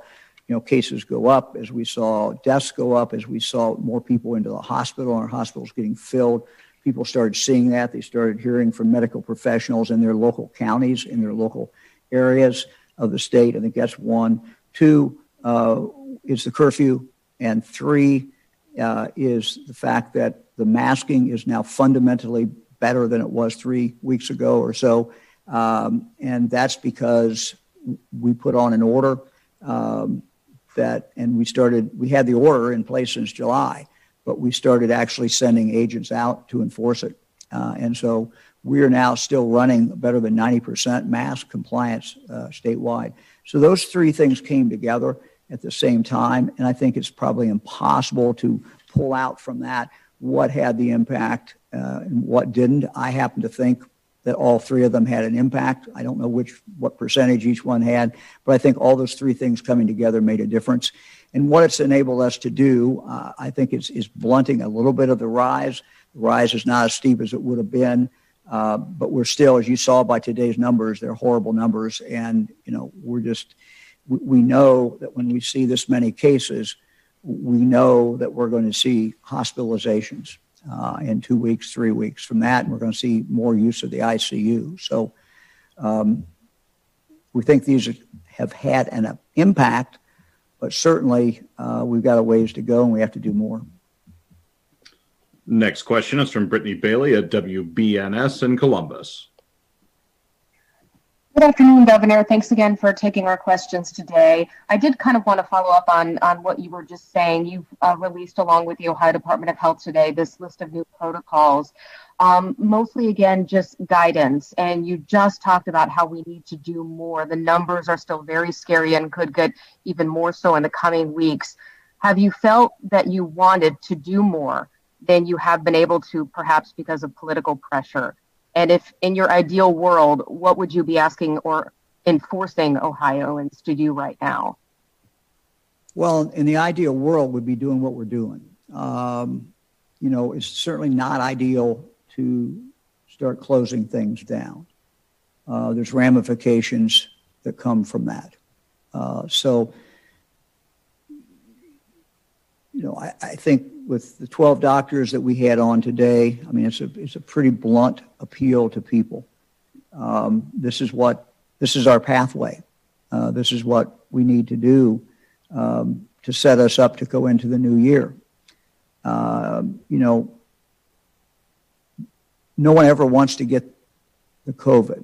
you know cases go up as we saw deaths go up as we saw more people into the hospital and our hospitals getting filled people started seeing that. They started hearing from medical professionals in their local counties in their local areas of the state. I think that's one two uh, is the curfew and three uh, is the fact that the masking is now fundamentally better than it was three weeks ago or so. Um, and that's because we put on an order um, that, and we started, we had the order in place since July, but we started actually sending agents out to enforce it. Uh, and so we are now still running better than 90% mask compliance uh, statewide. So those three things came together at the same time, and I think it's probably impossible to pull out from that what had the impact uh, and what didn't. I happen to think that all three of them had an impact. I don't know which what percentage each one had, but I think all those three things coming together made a difference. And what it's enabled us to do, uh, I think, is is blunting a little bit of the rise. The rise is not as steep as it would have been, uh, but we're still, as you saw by today's numbers, they're horrible numbers, and you know we're just we, we know that when we see this many cases, we know that we're going to see hospitalizations uh, in two weeks, three weeks. From that, And we're going to see more use of the ICU. So um, we think these have had an impact, but certainly uh, we've got a ways to go and we have to do more. Next question is from Brittany Bailey at WBNS in Columbus. Good afternoon, Governor. Thanks again for taking our questions today. I did kind of want to follow up on, on what you were just saying. You've uh, released, along with the Ohio Department of Health today, this list of new protocols, um, mostly again, just guidance. And you just talked about how we need to do more. The numbers are still very scary and could get even more so in the coming weeks. Have you felt that you wanted to do more than you have been able to, perhaps because of political pressure? And if in your ideal world, what would you be asking or enforcing Ohioans to do right now? Well, in the ideal world, we'd be doing what we're doing. Um, you know, it's certainly not ideal to start closing things down. Uh, there's ramifications that come from that. Uh, so, you know, I, I think with the 12 doctors that we had on today, I mean, it's a, it's a pretty blunt appeal to people. Um, this is what, this is our pathway. Uh, this is what we need to do um, to set us up to go into the new year. Um, you know, no one ever wants to get the COVID,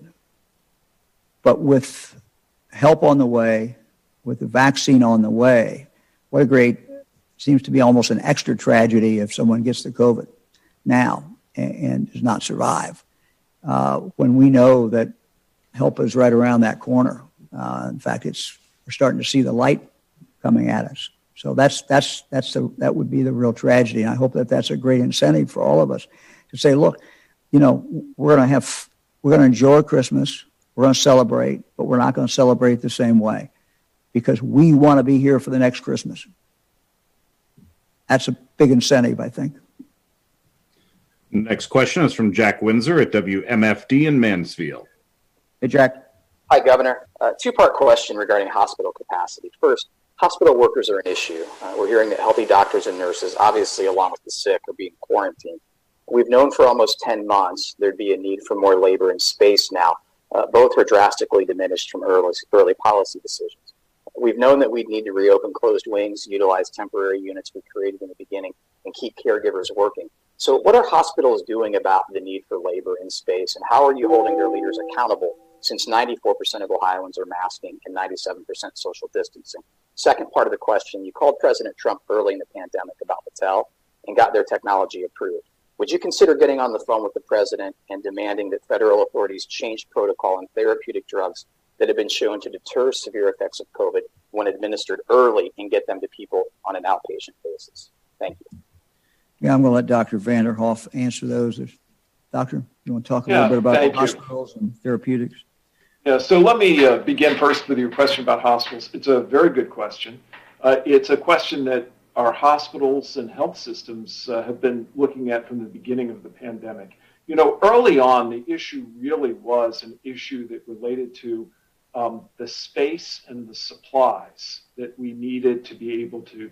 but with help on the way, with the vaccine on the way, what a great seems to be almost an extra tragedy if someone gets the COVID now and, and does not survive. Uh, when we know that help is right around that corner. Uh, in fact, it's we're starting to see the light coming at us. So that's that's that's the, that would be the real tragedy. And I hope that that's a great incentive for all of us to say, look, you know, we're going to have we're going to enjoy Christmas, we're going to celebrate, but we're not going to celebrate the same way because we want to be here for the next Christmas that's a big incentive, I think. Next question is from Jack Windsor at WMFD in Mansfield. Hey, Jack. Hi, Governor. Uh, two part question regarding hospital capacity. First, hospital workers are an issue. Uh, we're hearing that healthy doctors and nurses, obviously, along with the sick, are being quarantined. We've known for almost 10 months there'd be a need for more labor and space now. Uh, both were drastically diminished from early, early policy decisions. We've known that we'd need to reopen closed wings, utilize temporary units we created in the beginning, and keep caregivers working. So, what are hospitals doing about the need for labor in space, and how are you holding their leaders accountable since 94% of Ohioans are masking and 97% social distancing? Second part of the question you called President Trump early in the pandemic about Battelle and got their technology approved. Would you consider getting on the phone with the president and demanding that federal authorities change protocol on therapeutic drugs that have been shown to deter severe effects of COVID when administered early and get them to people on an outpatient basis? Thank you. Yeah, I'm going to let Dr. Vanderhoff answer those. Doctor, you want to talk a Yeah, little bit about thank you. hospitals and therapeutics? Yeah, so let me uh, begin first with your question about hospitals. It's a very good question. Uh, it's a question that our hospitals and health systems uh, have been looking at from the beginning of the pandemic. You know, early on, the issue really was an issue that related to um, the space and the supplies that we needed to be able to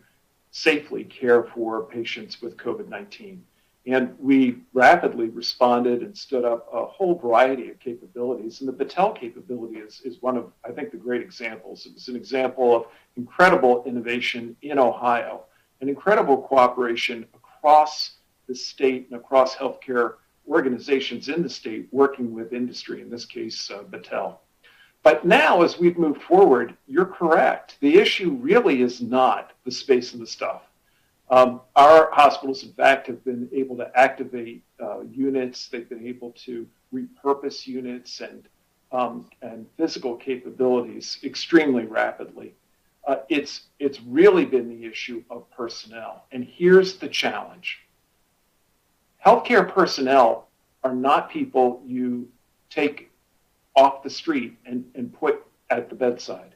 safely care for patients with COVID 19. And we rapidly responded and stood up a whole variety of capabilities. And the Battelle capability is, is one of, I think, the great examples. It was an example of incredible innovation in Ohio and incredible cooperation across the state and across healthcare organizations in the state working with industry, in this case, uh, Battelle. But now, as we've moved forward, you're correct. The issue really is not the space and the stuff. Um, our hospitals, in fact, have been able to activate uh, units. They've been able to repurpose units and um, and physical capabilities extremely rapidly. Uh, it's it's really been the issue of personnel, and here's the challenge: healthcare personnel are not people you take off the street and, and put at the bedside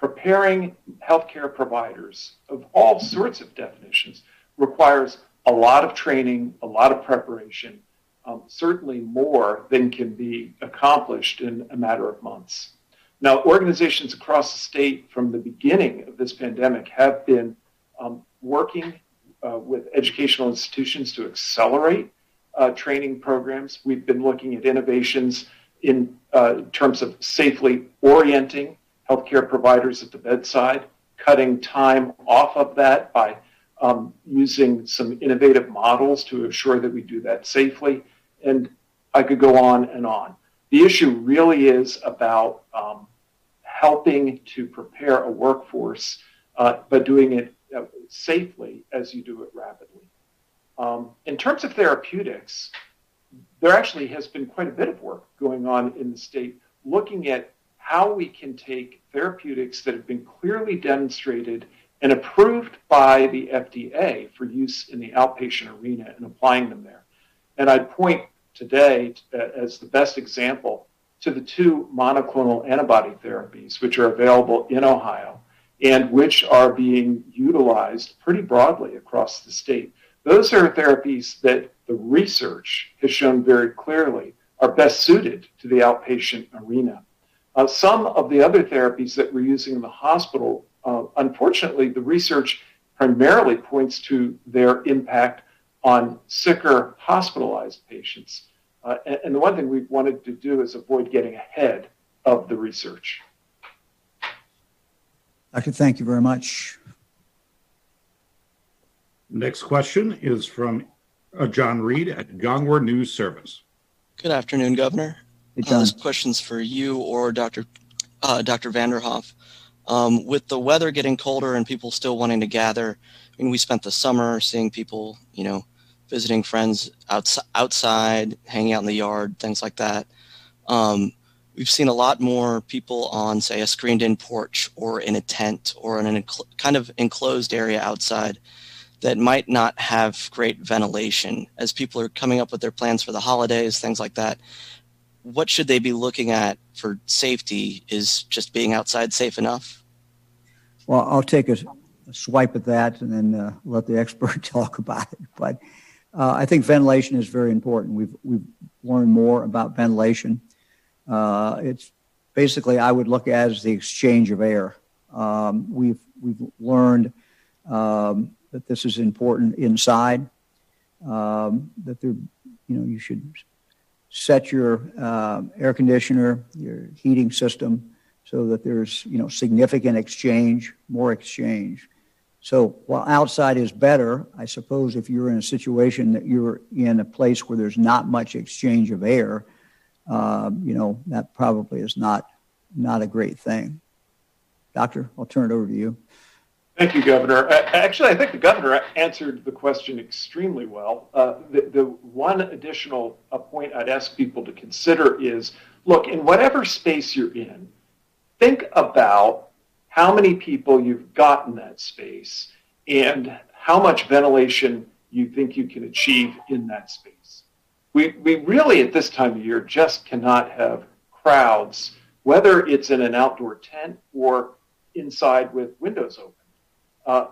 preparing healthcare providers of all sorts of definitions requires a lot of training, a lot of preparation, um, certainly more than can be accomplished in a matter of months. Now, organizations across the state from the beginning of this pandemic have been um, working uh, with educational institutions to accelerate uh, training programs. We've been looking at innovations in uh, terms of safely orienting healthcare providers at the bedside, cutting time off of that by um, using some innovative models to assure that we do that safely. And I could go on and on. The issue really is about um, helping to prepare a workforce, uh, but doing it uh, safely as you do it rapidly. Um, in terms of therapeutics, there actually has been quite a bit of work going on in the state looking at how we can take therapeutics that have been clearly demonstrated and approved by the FDA for use in the outpatient arena and applying them there. And I'd point today uh, as the best example to the two monoclonal antibody therapies, which are available in Ohio and which are being utilized pretty broadly across the state. Those are therapies that the research has shown very clearly are best suited to the outpatient arena. Uh, some of the other therapies that we're using in the hospital, uh, unfortunately, the research primarily points to their impact on sicker hospitalized patients. Uh, and, and the one thing we wanted to do is avoid getting ahead of the research. Doctor, thank you very much. Next question is from uh, John Reed at Gongwer News Service. Good afternoon, Governor. Hey, Uh, this question's for you or Dr. Uh, Dr. Vanderhoff. Um, with the weather getting colder and people still wanting to gather, I mean, we spent the summer seeing people, you know, visiting friends outs- outside, hanging out in the yard, things like that. Um, we've seen a lot more people on, say, a screened-in porch or in a tent or in an encl- kind of enclosed area outside that might not have great ventilation as people are coming up with their plans for the holidays, things like that what should they be looking at for safety? Is just being outside safe enough? Well, I'll take a, a swipe at that and then uh, let the expert talk about it. But uh, I think ventilation is very important. We've we've learned more about ventilation. Uh, it's basically I would look at as the exchange of air. Um, we've we've learned um, that this is important inside. Um, that there, you know, you should set your uh, air conditioner, your heating system, so that there's you know significant exchange, more exchange. So while outside is better, I suppose if you're in a situation that you're in a place where there's not much exchange of air, uh, you know that probably is not not a great thing. Doctor, I'll turn it over to you. Thank you, Governor. Actually, I think the governor answered the question extremely well. Uh, the, the, one additional uh, point I'd ask people to consider is look, in whatever space you're in, think about how many people you've got in that space and how much ventilation you think you can achieve in that space. We, we really, at this time of year, just cannot have crowds, whether it's in an outdoor tent or inside with windows open. Uh,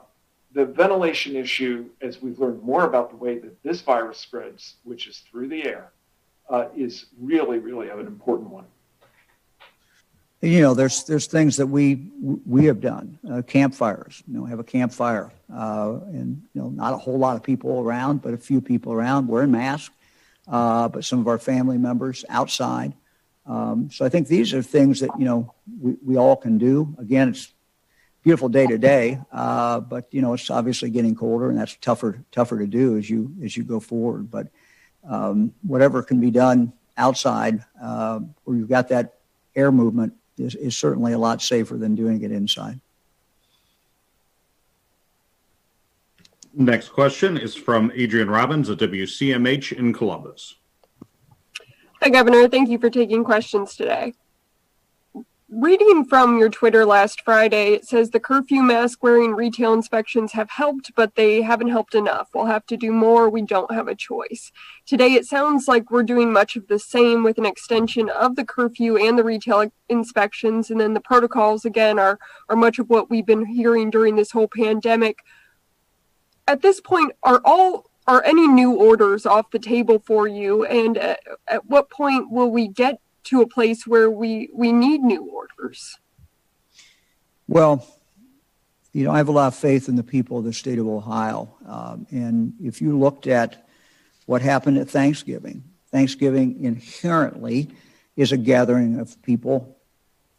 the ventilation issue, as we've learned more about the way that this virus spreads, which is through the air, uh, is really, really an important one. You know, there's there's things that we we have done. Uh, campfires, you know, have a campfire, uh, and you know, not a whole lot of people around, but a few people around wearing masks. Uh, but some of our family members outside. Um, so I think these are things that you know we, we all can do. Again, it's beautiful day today, uh, but you know it's obviously getting colder, and that's tougher tougher to do as you as you go forward. But um, whatever can be done outside, uh, where you've got that air movement, is, is certainly a lot safer than doing it inside. Next question is from Adrian Robbins at WCMH in Columbus. Hi, Governor. Thank you for taking questions today reading from your Twitter last Friday, it says the curfew mask wearing retail inspections have helped, but they haven't helped enough. We'll have to do more. We don't have a choice. Today, it sounds like we're doing much of the same with an extension of the curfew and the retail inspections. And then the protocols, again, are, are much of what we've been hearing during this whole pandemic. At this point, are all are any new orders off the table for you? And at, at what point will we get to a place where we we need new orders? Well, you know, I have a lot of faith in the people of the state of Ohio, um, and if you looked at what happened at Thanksgiving, Thanksgiving inherently is a gathering of people,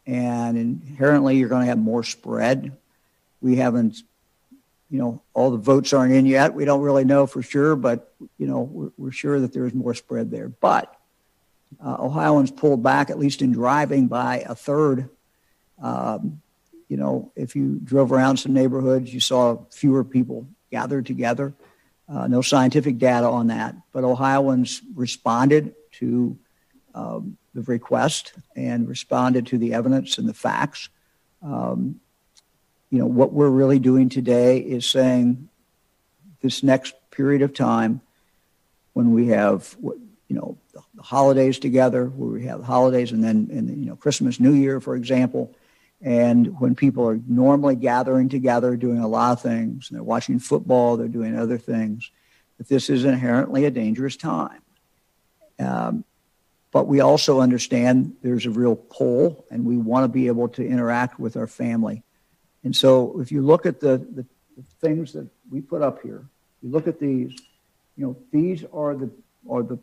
and inherently you're going to have more spread. We haven't you know, all the votes aren't in yet. We don't really know for sure, but, you know, we're, we're sure that there's more spread there. But uh, Ohioans pulled back, at least in driving, by a third. Um, you know, if you drove around some neighborhoods, you saw fewer people gathered together. Uh, no scientific data on that, but Ohioans responded to um, the request and responded to the evidence and the facts. Um, you know, what we're really doing today is saying this next period of time, when we have, you know, holidays together, where we have holidays and then and you know Christmas, New Year, for example, and when people are normally gathering together, doing a lot of things, and they're watching football, they're doing other things, that this is inherently a dangerous time. Um, but we also understand there's a real pull, and we want to be able to interact with our family. And so, if you look at the, the, the things that we put up here, you look at these, you know, these are the are the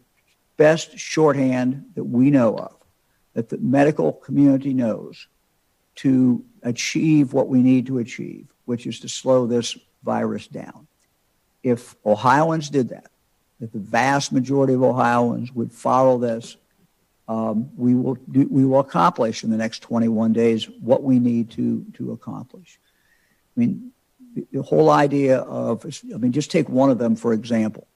best shorthand that we know of, that the medical community knows to achieve what we need to achieve, which is to slow this virus down. If Ohioans did that, if the vast majority of Ohioans would follow this, um, we will do, we will accomplish in the next 21 days what we need to to accomplish. I mean, the, the whole idea of I mean, just take one of them for example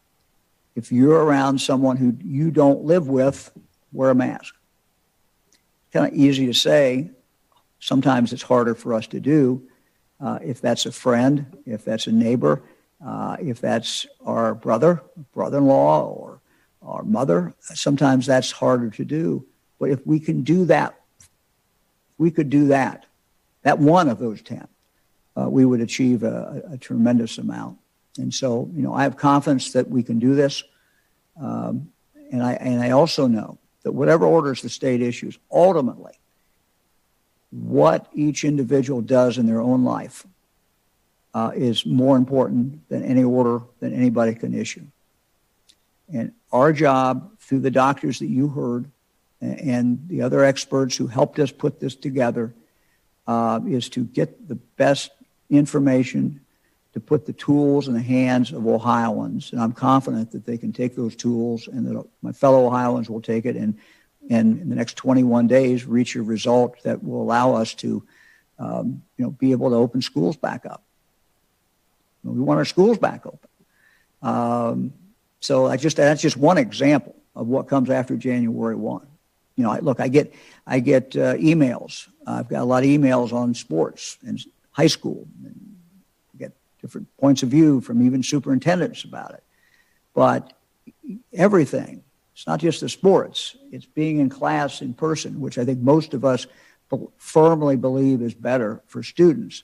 if you're around someone who you don't live with, wear a mask. Kind of easy to say. Sometimes it's harder for us to do. Uh, if that's a friend, if that's a neighbor, uh, if that's our brother, brother-in-law, or our mother, sometimes that's harder to do. But if we can do that, we could do that, that one of those 10, uh, we would achieve a, a tremendous amount. And so, you know, I have confidence that we can do this. Um, and, I, and I also know that whatever orders the state issues, ultimately, what each individual does in their own life uh, is more important than any order that anybody can issue. And our job through the doctors that you heard and the other experts who helped us put this together uh, is to get the best information to put the tools in the hands of Ohioans. And I'm confident that they can take those tools and that my fellow Ohioans will take it and, and in the next 21 days reach a result that will allow us to um, you know, be able to open schools back up. We want our schools back open. Um, so I just that's just one example of what comes after January 1. You know, I, look, I get I get uh, emails. I've got a lot of emails on sports and high school. And different points of view from even superintendents about it. But everything, it's not just the sports. It's being in class in person, which I think most of us firmly believe is better for students.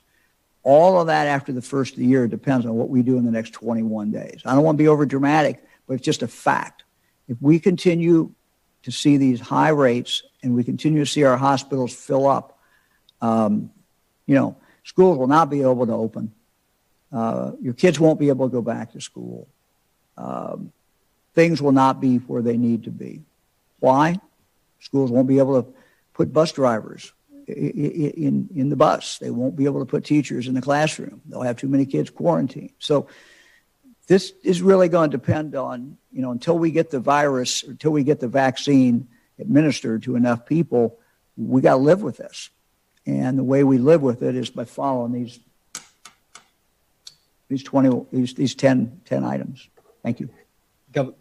All of that after the first of the year depends on what we do in the next 21 days. I don't want to be over dramatic, but it's just a fact. If we continue to see these high rates and we continue to see our hospitals fill up, um, you know, schools will not be able to open. Uh, your kids won't be able to go back to school. Um, things will not be where they need to be. Why? Schools won't be able to put bus drivers in, in the bus. They won't be able to put teachers in the classroom. They'll have too many kids quarantined. So this is really going to depend on, you know, until we get the virus, until we get the vaccine administered to enough people, we got to live with this. And the way we live with it is by following these these 20 these, these 10, 10 items. Thank you.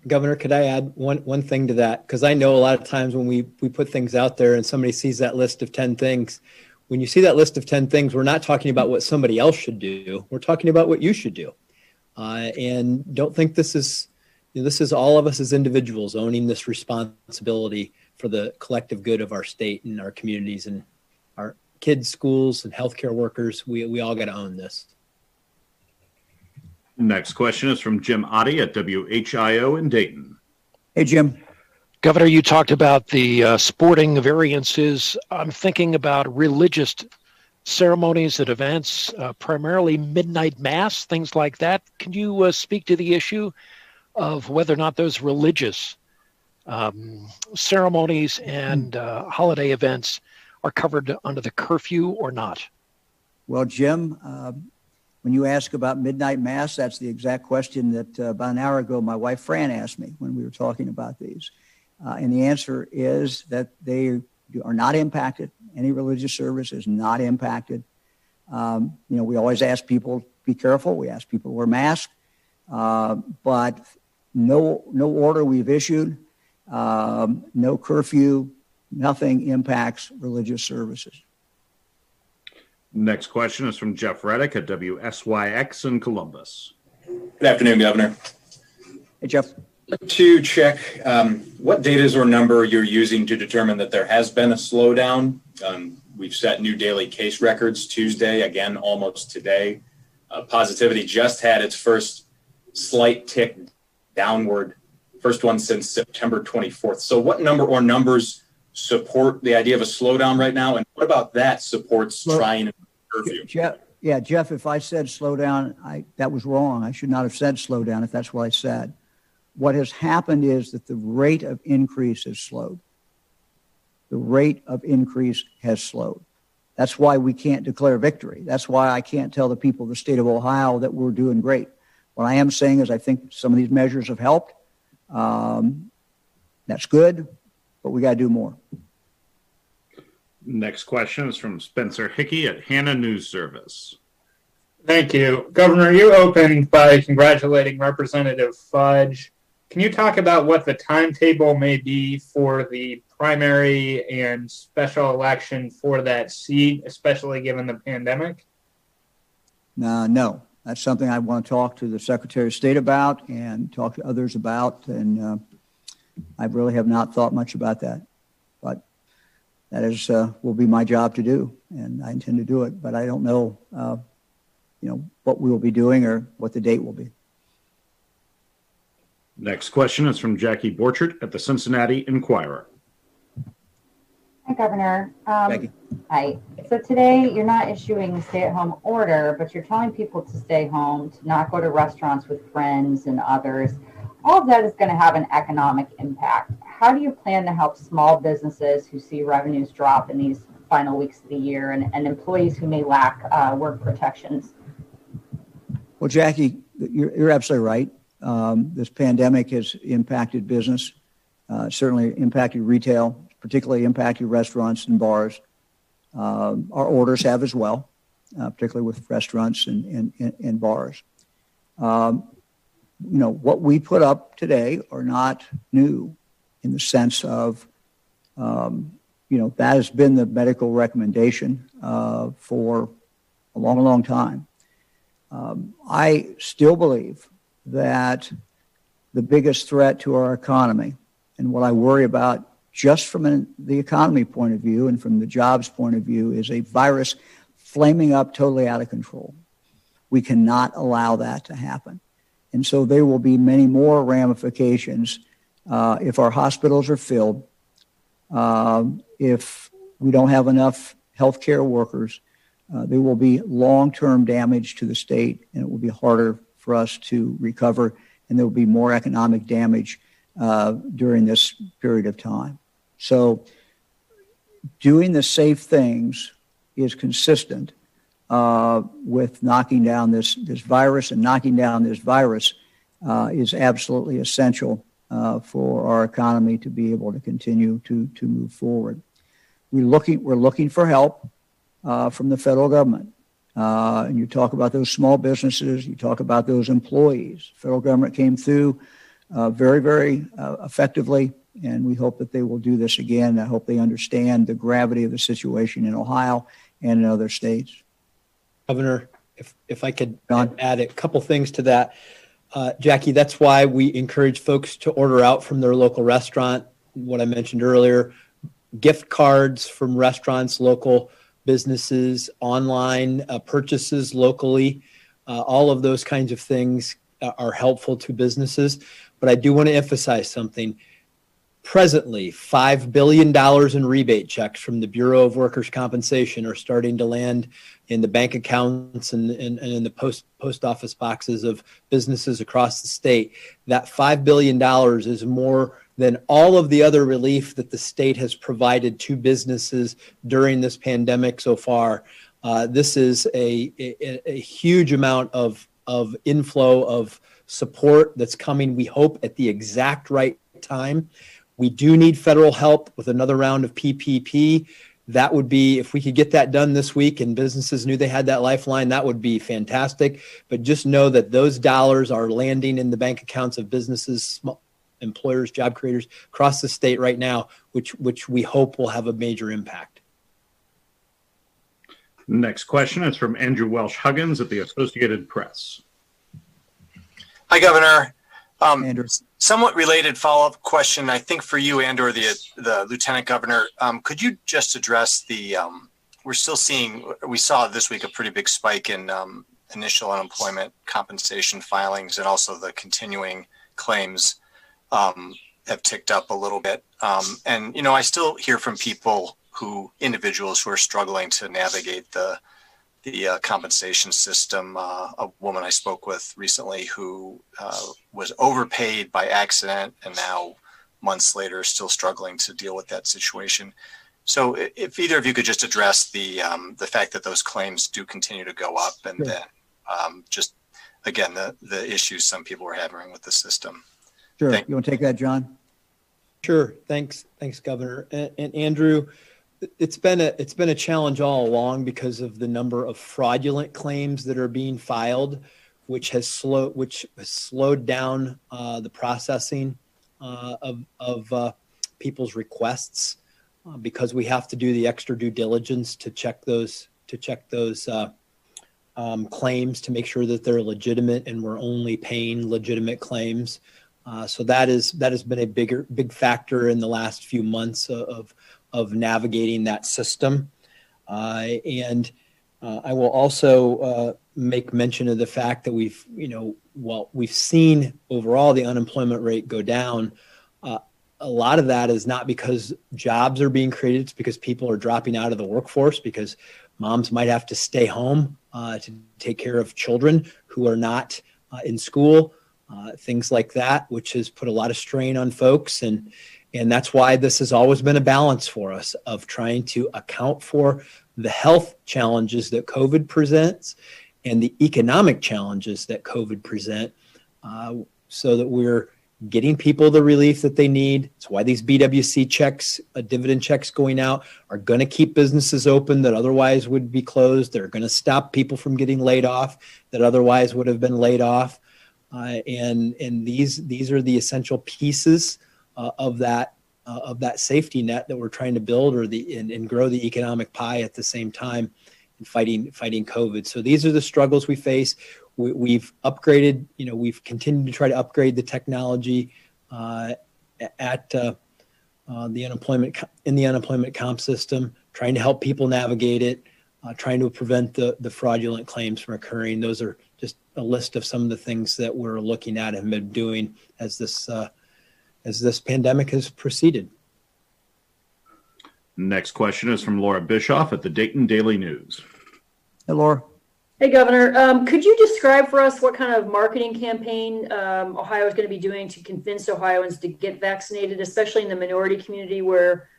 Governor, could I add one, one thing to that? Because I know a lot of times when we, we put things out there and somebody sees that list of 10 things, when you see that list of 10 things, we're not talking about what somebody else should do. We're talking about what you should do. Uh, and don't think this is, you know, this is all of us as individuals owning this responsibility for the collective good of our state and our communities and our kids, schools, and healthcare workers. We, we all got to own this. Next question is from Jim Otte at WHIO in Dayton. Hey, Jim. Governor, you talked about the uh, sporting variances. I'm thinking about religious ceremonies and events, uh, primarily midnight mass, things like that. Can you uh, speak to the issue of whether or not those religious um, ceremonies and uh, holiday events are covered under the curfew or not? Well, Jim, um, when you ask about midnight mass, that's the exact question that uh, about an hour ago my wife Fran asked me when we were talking about these. Uh, and the answer is that they are not impacted. Any religious service is not impacted. Um, you know, we always ask people be careful. We ask people wear masks, uh, but no no order we've issued, um, no curfew, nothing impacts religious services. Next question is from Jeff Reddick at WSYX in Columbus. Good afternoon, Governor. Hey, Jeff. To check um, what data or number you're using to determine that there has been a slowdown. Um, we've set new daily case records Tuesday, again, almost today. Uh, positivity just had its first slight tick downward, first one since September 24th. So, what number or numbers support the idea of a slowdown right now? And what about that supports well, trying Jeff, yeah, Jeff, if I said slow down, I, that was wrong. I should not have said slow down if that's what I said. What has happened is that the rate of increase has slowed. The rate of increase has slowed. That's why we can't declare victory. That's why I can't tell the people of the state of Ohio that we're doing great. What I am saying is I think some of these measures have helped. Um, that's good but we got to do more. Next question is from Spencer Hickey at Hannah News Service. Thank you. Governor, you opened by congratulating Representative Fudge. Can you talk about what the timetable may be for the primary and special election for that seat, especially given the pandemic? Uh, no, that's something I want to talk to the Secretary of State about and talk to others about. And uh, I really have not thought much about that, but that is uh, will be my job to do, and I intend to do it. But I don't know, uh, you know, what we will be doing or what the date will be. Next question is from Jackie Borchardt at the Cincinnati Enquirer. Hi, Governor. Um, Jackie. Hi. So today you're not issuing a stay-at-home order, but you're telling people to stay home, to not go to restaurants with friends and others. All of that is going to have an economic impact. How do you plan to help small businesses who see revenues drop in these final weeks of the year and, and employees who may lack uh, work protections? Well, Jackie, you're, you're absolutely right. Um, this pandemic has impacted business, uh, certainly impacted retail, particularly impacted restaurants and bars. Um, our orders have as well, uh, particularly with restaurants and, and, and, bars. Um, you know, what we put up today are not new in the sense of, um, you know, that has been the medical recommendation uh, for a long, long time. Um, I still believe that the biggest threat to our economy and what I worry about just from an, the economy point of view and from the jobs point of view is a virus flaming up totally out of control. We cannot allow that to happen. And so there will be many more ramifications uh, if our hospitals are filled, uh, if we don't have enough healthcare workers, uh, there will be long-term damage to the state, and it will be harder for us to recover, and there will be more economic damage uh, during this period of time. So, doing the safe things is consistent uh, with knocking down this, this virus and knocking down this virus uh, is absolutely essential uh, for our economy to be able to continue to, to move forward. We're looking, we're looking for help uh, from the federal government. Uh, and you talk about those small businesses, you talk about those employees. Federal government came through uh, very, very effectively, and we hope that they will do this again. I hope they understand the gravity of the situation in Ohio and in other states. Governor, if, if I could add a couple things to that. Uh, Jackie, that's why we encourage folks to order out from their local restaurant. What I mentioned earlier, gift cards from restaurants, local businesses, online uh, purchases locally, uh, all of those kinds of things uh, are helpful to businesses. But I do want to emphasize something. Presently, $5 billion in rebate checks from the Bureau of Workers' Compensation are starting to land in the bank accounts and, and, and in the post, post office boxes of businesses across the state. That $5 billion is more than all of the other relief that the state has provided to businesses during this pandemic so far. Uh, this is a, a, a huge amount of, of inflow of support that's coming, we hope, at the exact right time. We do need federal help with another round of PPP. That would be, if we could get that done this week and businesses knew they had that lifeline, that would be fantastic. But just know that those dollars are landing in the bank accounts of businesses, small employers, job creators across the state right now, which, which we hope will have a major impact. Next question is from Andrew Welsh Huggins at the Associated Press. Hi, Governor. Um, somewhat related follow-up question, I think for you and or the the lieutenant governor. Um, could you just address the? Um, we're still seeing. We saw this week a pretty big spike in um, initial unemployment compensation filings, and also the continuing claims um, have ticked up a little bit. Um, and you know, I still hear from people who individuals who are struggling to navigate the the uh, compensation system. Uh, a woman I spoke with recently who uh, was overpaid by accident and now months later still struggling to deal with that situation. So if either of you could just address the um, the fact that those claims do continue to go up and sure. then um, just again the the issues some people are having with the system. Sure. Thank you want to take that, Jon? Sure. Thanks. Thanks, Governor. And, and Andrew, it's been a it's been a challenge all along because of the number of fraudulent claims that are being filed, which has slowed which has slowed down uh, the processing uh, of of uh, people's requests uh, because we have to do the extra due diligence to check those to check those uh, um, claims to make sure that they're legitimate and we're only paying legitimate claims. Uh, so that is that has been a bigger big factor in the last few months of of navigating that system. Uh, and uh, I will also uh, make mention of the fact that we've, you know, well, we've seen overall the unemployment rate go down. A lot of that is not because jobs are being created; it's because people are dropping out of the workforce because moms might have to stay home uh, to take care of children who are not uh, in school uh, things like that, which has put a lot of strain on folks. And, and that's why this has always been a balance for us of trying to account for the health challenges that COVID presents and the economic challenges that COVID present uh, so that we're getting people the relief that they need. It's why these BWC checks, uh, dividend checks going out, are going to keep businesses open that otherwise would be closed. They're going to stop people from getting laid off that otherwise would have been laid off. Uh, and and these these are the essential pieces uh, of that uh, of that safety net that we're trying to build or the and, and grow the economic pie at the same time in fighting fighting COVID. So these are the struggles we face we, have upgraded, you know, we've continued to try to upgrade the technology uh, at uh, uh, the unemployment in the unemployment comp system, trying to help people navigate it, uh, trying to prevent the, the fraudulent claims from occurring. Those are just a list of some of the things that we're looking at and been doing as this uh, as this pandemic has proceeded. Next question is from Laura Bischoff at the Dayton Daily News. Hey, Laura. Hey, Governor, um, could you describe for us what kind of marketing campaign um, Ohio is going to be doing to convince Ohioans to get vaccinated, especially in the minority community where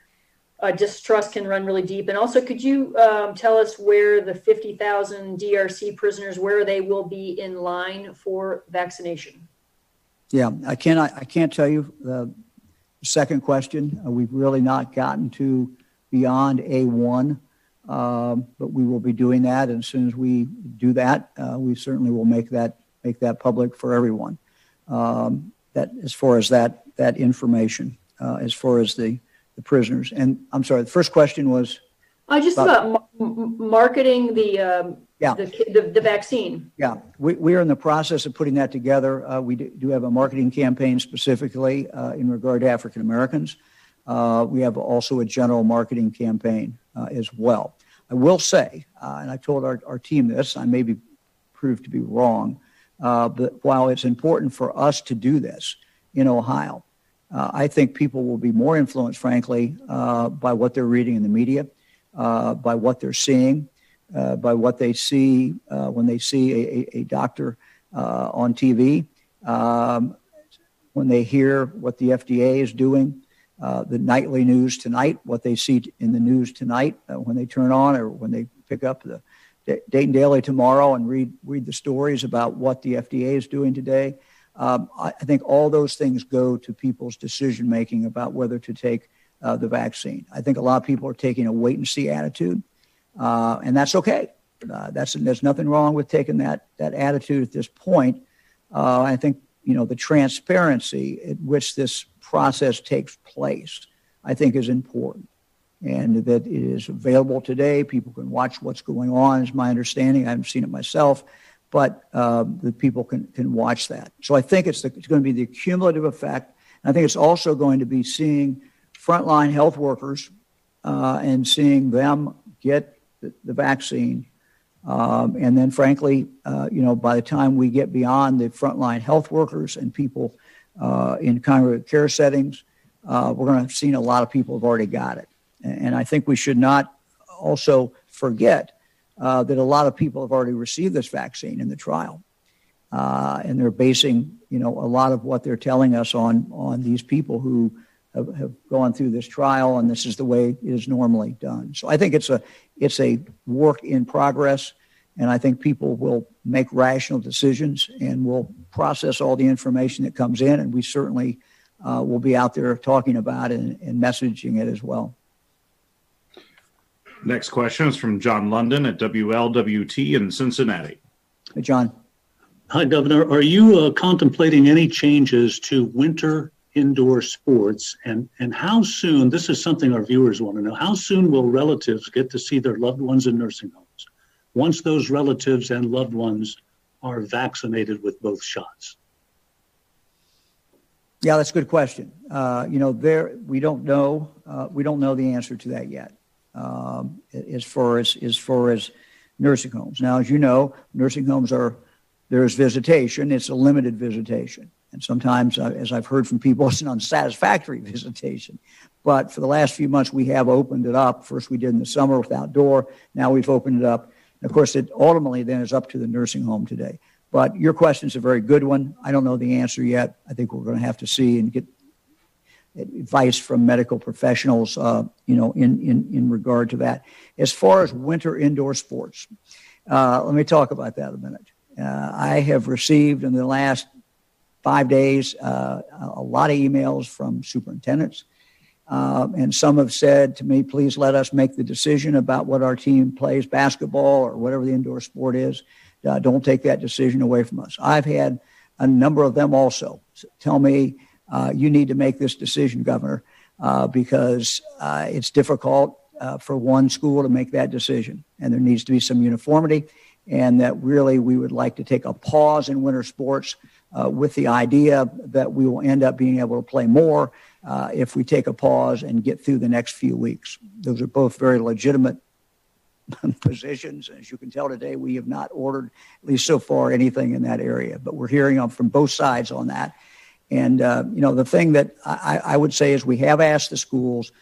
uh, distrust can run really deep? And also, could you um, tell us where the 50,000 DRC prisoners, where they will be in line for vaccination? Yeah, I can't. I, can't tell you the second question. Uh, we've really not gotten to beyond A one. Um, but we will be doing that, and as soon as we do that, uh, we certainly will make that make that public for everyone. Um, that as far as that that information, uh, as far as the the prisoners. And I'm sorry, the first question was. I just about, about m- marketing the, um, yeah. the, the, the, vaccine. Yeah, we, we are in the process of putting that together. Uh, we do, do, have a marketing campaign specifically uh, in regard to African Americans. Uh, we have also a general marketing campaign uh, as well. I will say, uh, and I told our, our team this, I may be proved to be wrong, uh, but while it's important for us to do this in Ohio, uh, I think people will be more influenced, frankly, uh, by what they're reading in the media, uh, by what they're seeing, uh, by what they see when they see a, a, doctor on TV, um, when they hear what the FDA is doing uh, the nightly news tonight, what they see in the news tonight uh, when they turn on or when they pick up the Dayton Daily tomorrow and read read the stories about what the FDA is doing today. Um, I, I, think all those things go to people's decision making about whether to take uh, the vaccine. I think a lot of people are taking a wait and see attitude, uh, and that's okay. Uh, that's there's nothing wrong with taking that that attitude at this point. Uh, I think you know the transparency at which this process takes place, I think is important. And that it is available today. People can watch what's going on, is my understanding. I haven't seen it myself, but uh, the people can, can watch that. So I think it's, the, it's going to be the cumulative effect. And I think it's also going to be seeing frontline health workers uh, and seeing them get the, vaccine. Um, and then, frankly, uh, you know, by the time we get beyond the frontline health workers and people uh, in congregate care settings, uh, we're going to have seen a lot of people have already got it. And I think we should not also forget uh, that a lot of people have already received this vaccine in the trial. Uh, and they're basing, you know, a lot of what they're telling us on, on these people who have, have gone through this trial, and this is the way it is normally done. So I think it's a, it's a work in progress. And I think people will make rational decisions and will process all the information that comes in. And we certainly uh, will be out there talking about it and, and messaging it as well. Next question is from John London at WLWT in Cincinnati. Hey, John. Hi, Governor. Are you uh, contemplating any changes to winter indoor sports? And, and how soon, this is something our viewers want to know, how soon will relatives get to see their loved ones in nursing homes? once those relatives and loved ones are vaccinated with both shots? Yeah, that's a good question. Uh, you know, there we don't know uh, we don't know the answer to that yet. Um, as far as as far as nursing homes. Now, as you know, nursing homes are there's visitation. It's a limited visitation, and sometimes, uh, as I've heard from people, it's an unsatisfactory visitation. But for the last few months, we have opened it up. First, we did in the summer with outdoor. Now we've opened it up of course, it ultimately then is up to the nursing home today. But your question is a very good one. I don't know the answer yet. I think we're going to have to see and get advice from medical professionals, uh, you know, in, in, in regard to that. As far as winter indoor sports, uh, let me talk about that a minute. Uh, I have received in the last five days uh, a lot of emails from superintendents. Uh, and some have said to me, please let us make the decision about what our team plays, basketball or whatever the indoor sport is. Uh, don't take that decision away from us. I've had a number of them also tell me, uh, you need to make this decision, Governor, uh, because uh, it's difficult uh, for one school to make that decision. And there needs to be some uniformity. And that really we would like to take a pause in winter sports uh, with the idea that we will end up being able to play more if we take a pause and get through the next few weeks. Those are both very legitimate positions. As you can tell today, we have not ordered, at least so far, anything in that area. But we're hearing from both sides on that. And, uh, you know, the thing that I, I, would say is we have asked the schools,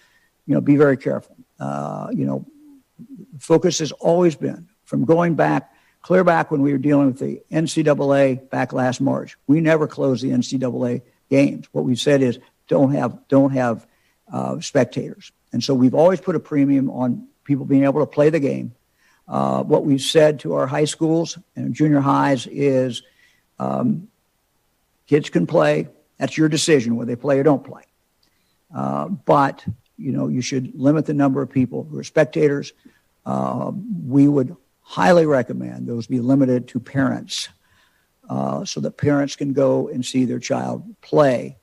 you know, be very careful. Uh, you know, focus has always been from going back, clear back when we were dealing with the NCAA back last March. We never closed the NCAA games. What we've said is don't have, don't have uh, spectators. And so we've always put a premium on people being able to play the game. Uh, what we've said to our high schools and junior highs is um, kids can play. That's your decision whether they play or don't play. Uh, but you know you should limit the number of people who are spectators. Uh, we would highly recommend those be limited to parents, uh, so that parents can go and see their child play,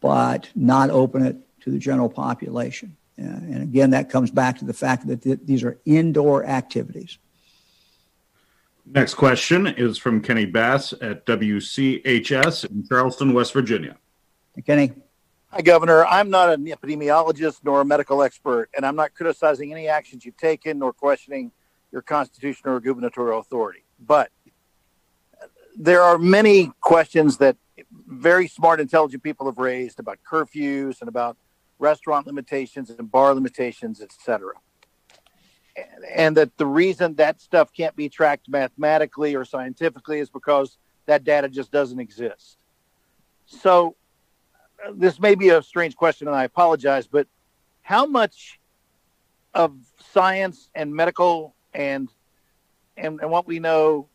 but not open it to the general population. Uh, and again, that comes back to the fact that th- these are indoor activities. Next question is from Kenny Bass at WCHS in Charleston, West Virginia. Kenny. Hi, Governor. I'm not an epidemiologist nor a medical expert, and I'm not criticizing any actions you've taken nor questioning your constitutional or gubernatorial authority. But there are many questions that very smart, intelligent people have raised about curfews and about restaurant limitations and bar limitations, etc. And, and that the reason that stuff can't be tracked mathematically or scientifically is because that data just doesn't exist. So, this may be a strange question, and I apologize, but how much of science and medical and and, and what we know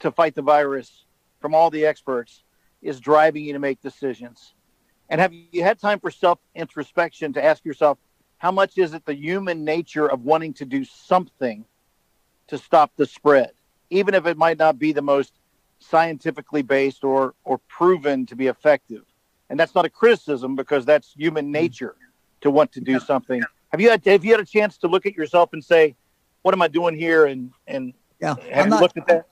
to fight the virus from all the experts is driving you to make decisions? And have you had time for self introspection to ask yourself, how much is it the human nature of wanting to do something to stop the spread, even if it might not be the most scientifically based or, or proven to be effective? And that's not a criticism because that's human mm-hmm. nature to want to do something. Have you had, have you had a chance to look at yourself and say, what am I doing here? And, and yeah, have I'm you not, looked at that?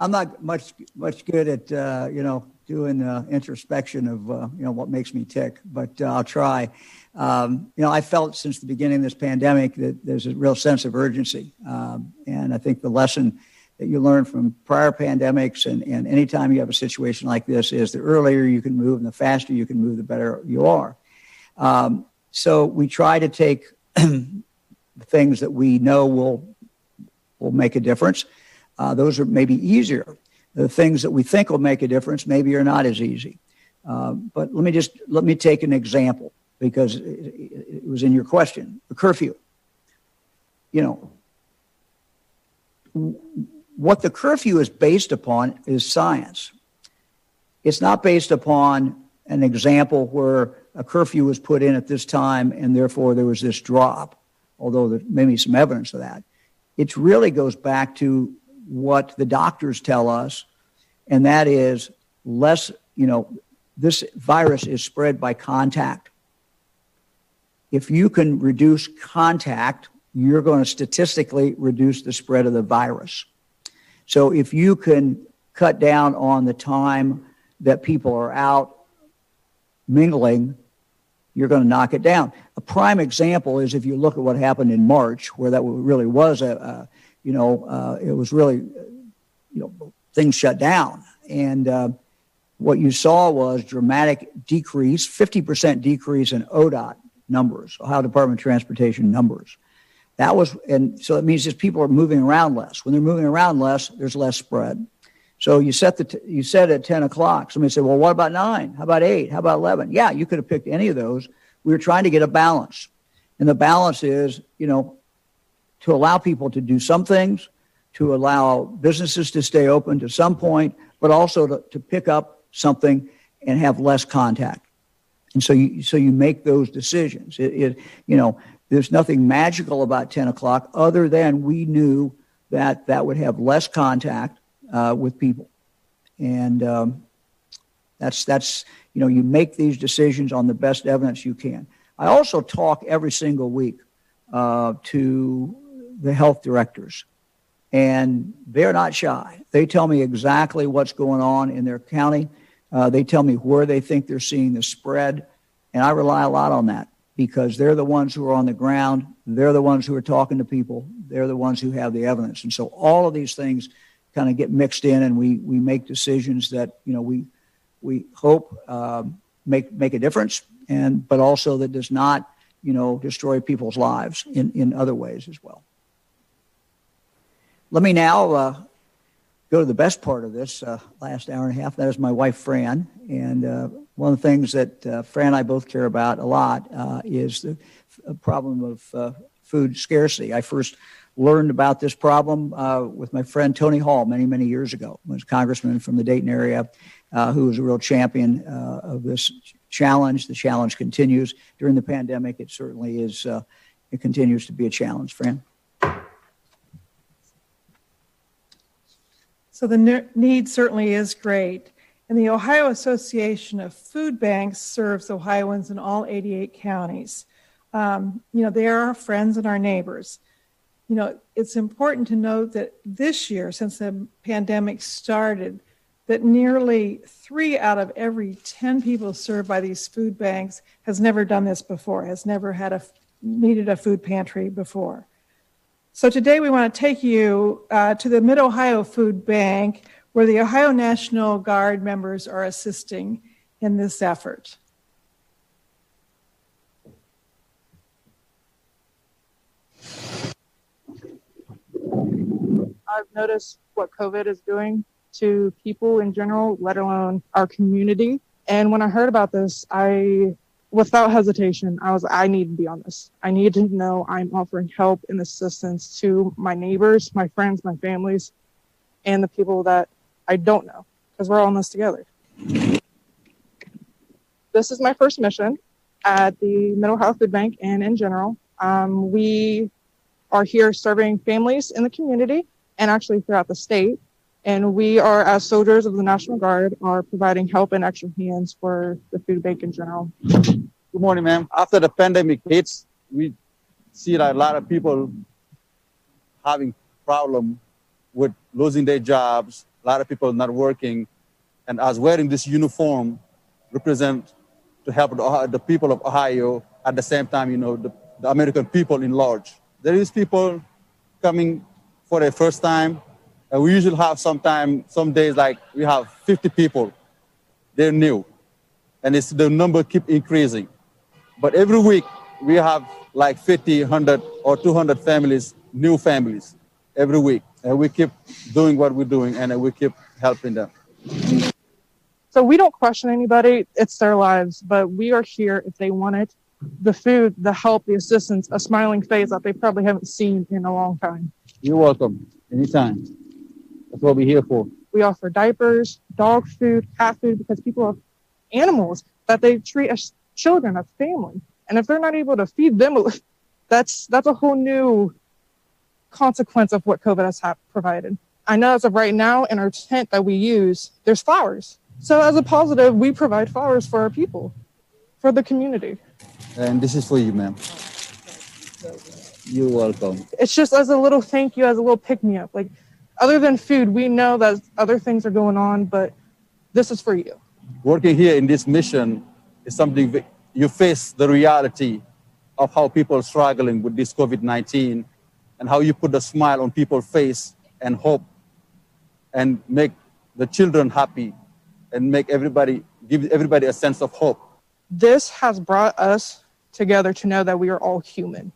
I'm not much, much good at, uh, you know, doing uh, introspection of uh, you know what makes me tick, but uh, I'll try. Um, you know, I felt since the beginning of this pandemic that there's a real sense of urgency, um, and I think the lesson that you learn from prior pandemics and, and anytime you have a situation like this is the earlier you can move and the faster you can move, the better you are. Um, so we try to take things that we know will will make a difference. Uh, those are maybe easier the things that we think will make a difference maybe are not as easy. Uh, but let me just let me take an example because it, it was in your question. The curfew. You know, what the curfew is based upon is science. It's not based upon an example where a curfew was put in at this time and therefore there was this drop, although there may be some evidence of that. It really goes back to what the doctors tell us, and that is less, you know, this virus is spread by contact. If you can reduce contact, you're going to statistically reduce the spread of the virus. So if you can cut down on the time that people are out mingling, you're going to knock it down. A prime example is if you look at what happened in March, where that really was a, you know, uh, it was really, you know, things shut down. And uh, what you saw was dramatic decrease, 50% decrease in ODOT numbers, Ohio Department of Transportation numbers. That was, and so it means just people are moving around less. When they're moving around less, there's less spread. So you set the t- you set at 10 o'clock. Somebody said, well, what about nine? How about eight? How about 11? Yeah, you could have picked any of those. We were trying to get a balance. And the balance is, you know, to allow people to do some things, to allow businesses to stay open to some point, but also to, to pick up something and have less contact. And so you, so you make those decisions. It, it, you know, there's nothing magical about 10 o'clock other than we knew that that would have less contact uh, with people. And um, that's, that's, you know, you make these decisions on the best evidence you can. I also talk every single week uh, to the health directors, and they're not shy. They tell me exactly what's going on in their county. Uh, they tell me where they think they're seeing the spread, and I rely a lot on that because they're the ones who are on the ground. They're the ones who are talking to people. They're the ones who have the evidence, and so all of these things kind of get mixed in, and we we make decisions that you know we we hope uh, make make a difference, and but also that does not you know destroy people's lives in in other ways as well. Let me now uh, go to the best part of this uh, last hour and a half. That is my wife, Fran. And uh, one of the things that uh, Fran and I both care about a lot uh, is the f- problem of uh, food scarcity. I first learned about this problem uh, with my friend Tony Hall many, many years ago. He was a congressman from the Dayton area who was a real champion of this challenge. The challenge continues during the pandemic. It certainly is. it continues to be a challenge, Fran. So the need certainly is great. And the Ohio Association of Food Banks serves Ohioans in all 88 counties. Um, you know, they are our friends and our neighbors. You know, it's important to note that this year, since the pandemic started, that nearly three out of every 10 people served by these food banks has never done this before, has never had a needed a food pantry before. So today we want to take you uh, to the Mid Ohio Food Bank, where the Ohio National Guard members are assisting in this effort. I've noticed what COVID is doing to people in general, let alone our community. And when I heard about this, I without hesitation, I was I need to be on this. I need to know I'm offering help and assistance to my neighbors, my friends, my families, and the people that I don't know because we're all in this together. This is my first mission at the Mid Ohio Food Bank and in general. Um, we are here serving families in the community and actually throughout the state. And we are, as soldiers of the National Guard, are providing help and extra hands for the food bank in general. Good morning, ma'am. After the pandemic hits, we see that a lot of people having problem with losing their jobs. A lot of people not working, and as wearing this uniform represent to help the, the people of Ohio at the same time, you know, the, the American people in large. There is people coming for the first time and we usually have sometime, some days like we have 50 people. They're new. And it's the number keep increasing. But every week we have like 50, 100 or 200 families, new families every week. And we keep doing what we're doing and we keep helping them. So we don't question anybody. It's their lives, but we are here if they want it. The food, the help, the assistance, a smiling face that they probably haven't seen in a long time. You're welcome. Anytime. That's what we're here for. We offer diapers, dog food, cat food, because people have animals that they treat as children, as family. And if they're not able to feed them, that's that's a whole new consequence of what COVID has ha- provided. I know as of right now, in our tent that we use, there's flowers. So as a positive, we provide flowers for our people, for the community. And this is for you, ma'am. You're welcome. It's just as a little thank you, as a little pick me up. Like other than food, we know that other things are going on, but this is for you. Working here in this mission is something you face the reality of how people are struggling with this COVID 19 and how you put a smile on people's face and hope and make the children happy and make everybody give everybody a sense of hope. This has brought us together to know that we are all human.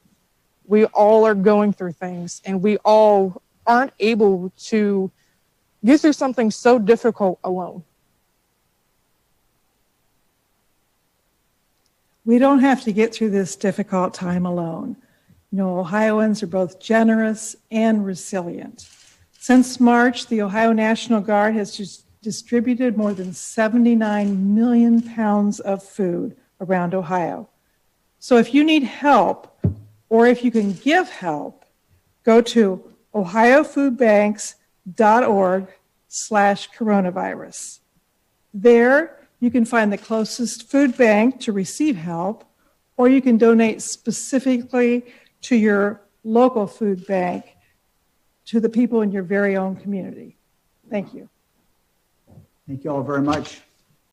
We all are going through things and we all aren't able to get through something so difficult alone. We don't have to get through this difficult time alone. You know, Ohioans are both generous and resilient. Since March, the Ohio National Guard has just distributed more than 79 million pounds of food around Ohio. So if you need help or if you can give help, go to ohiofoodbanks.org slash coronavirus. There, you can find the closest food bank to receive help, or you can donate specifically to your local food bank to the people in your very own community. Thank you. Thank you all very much.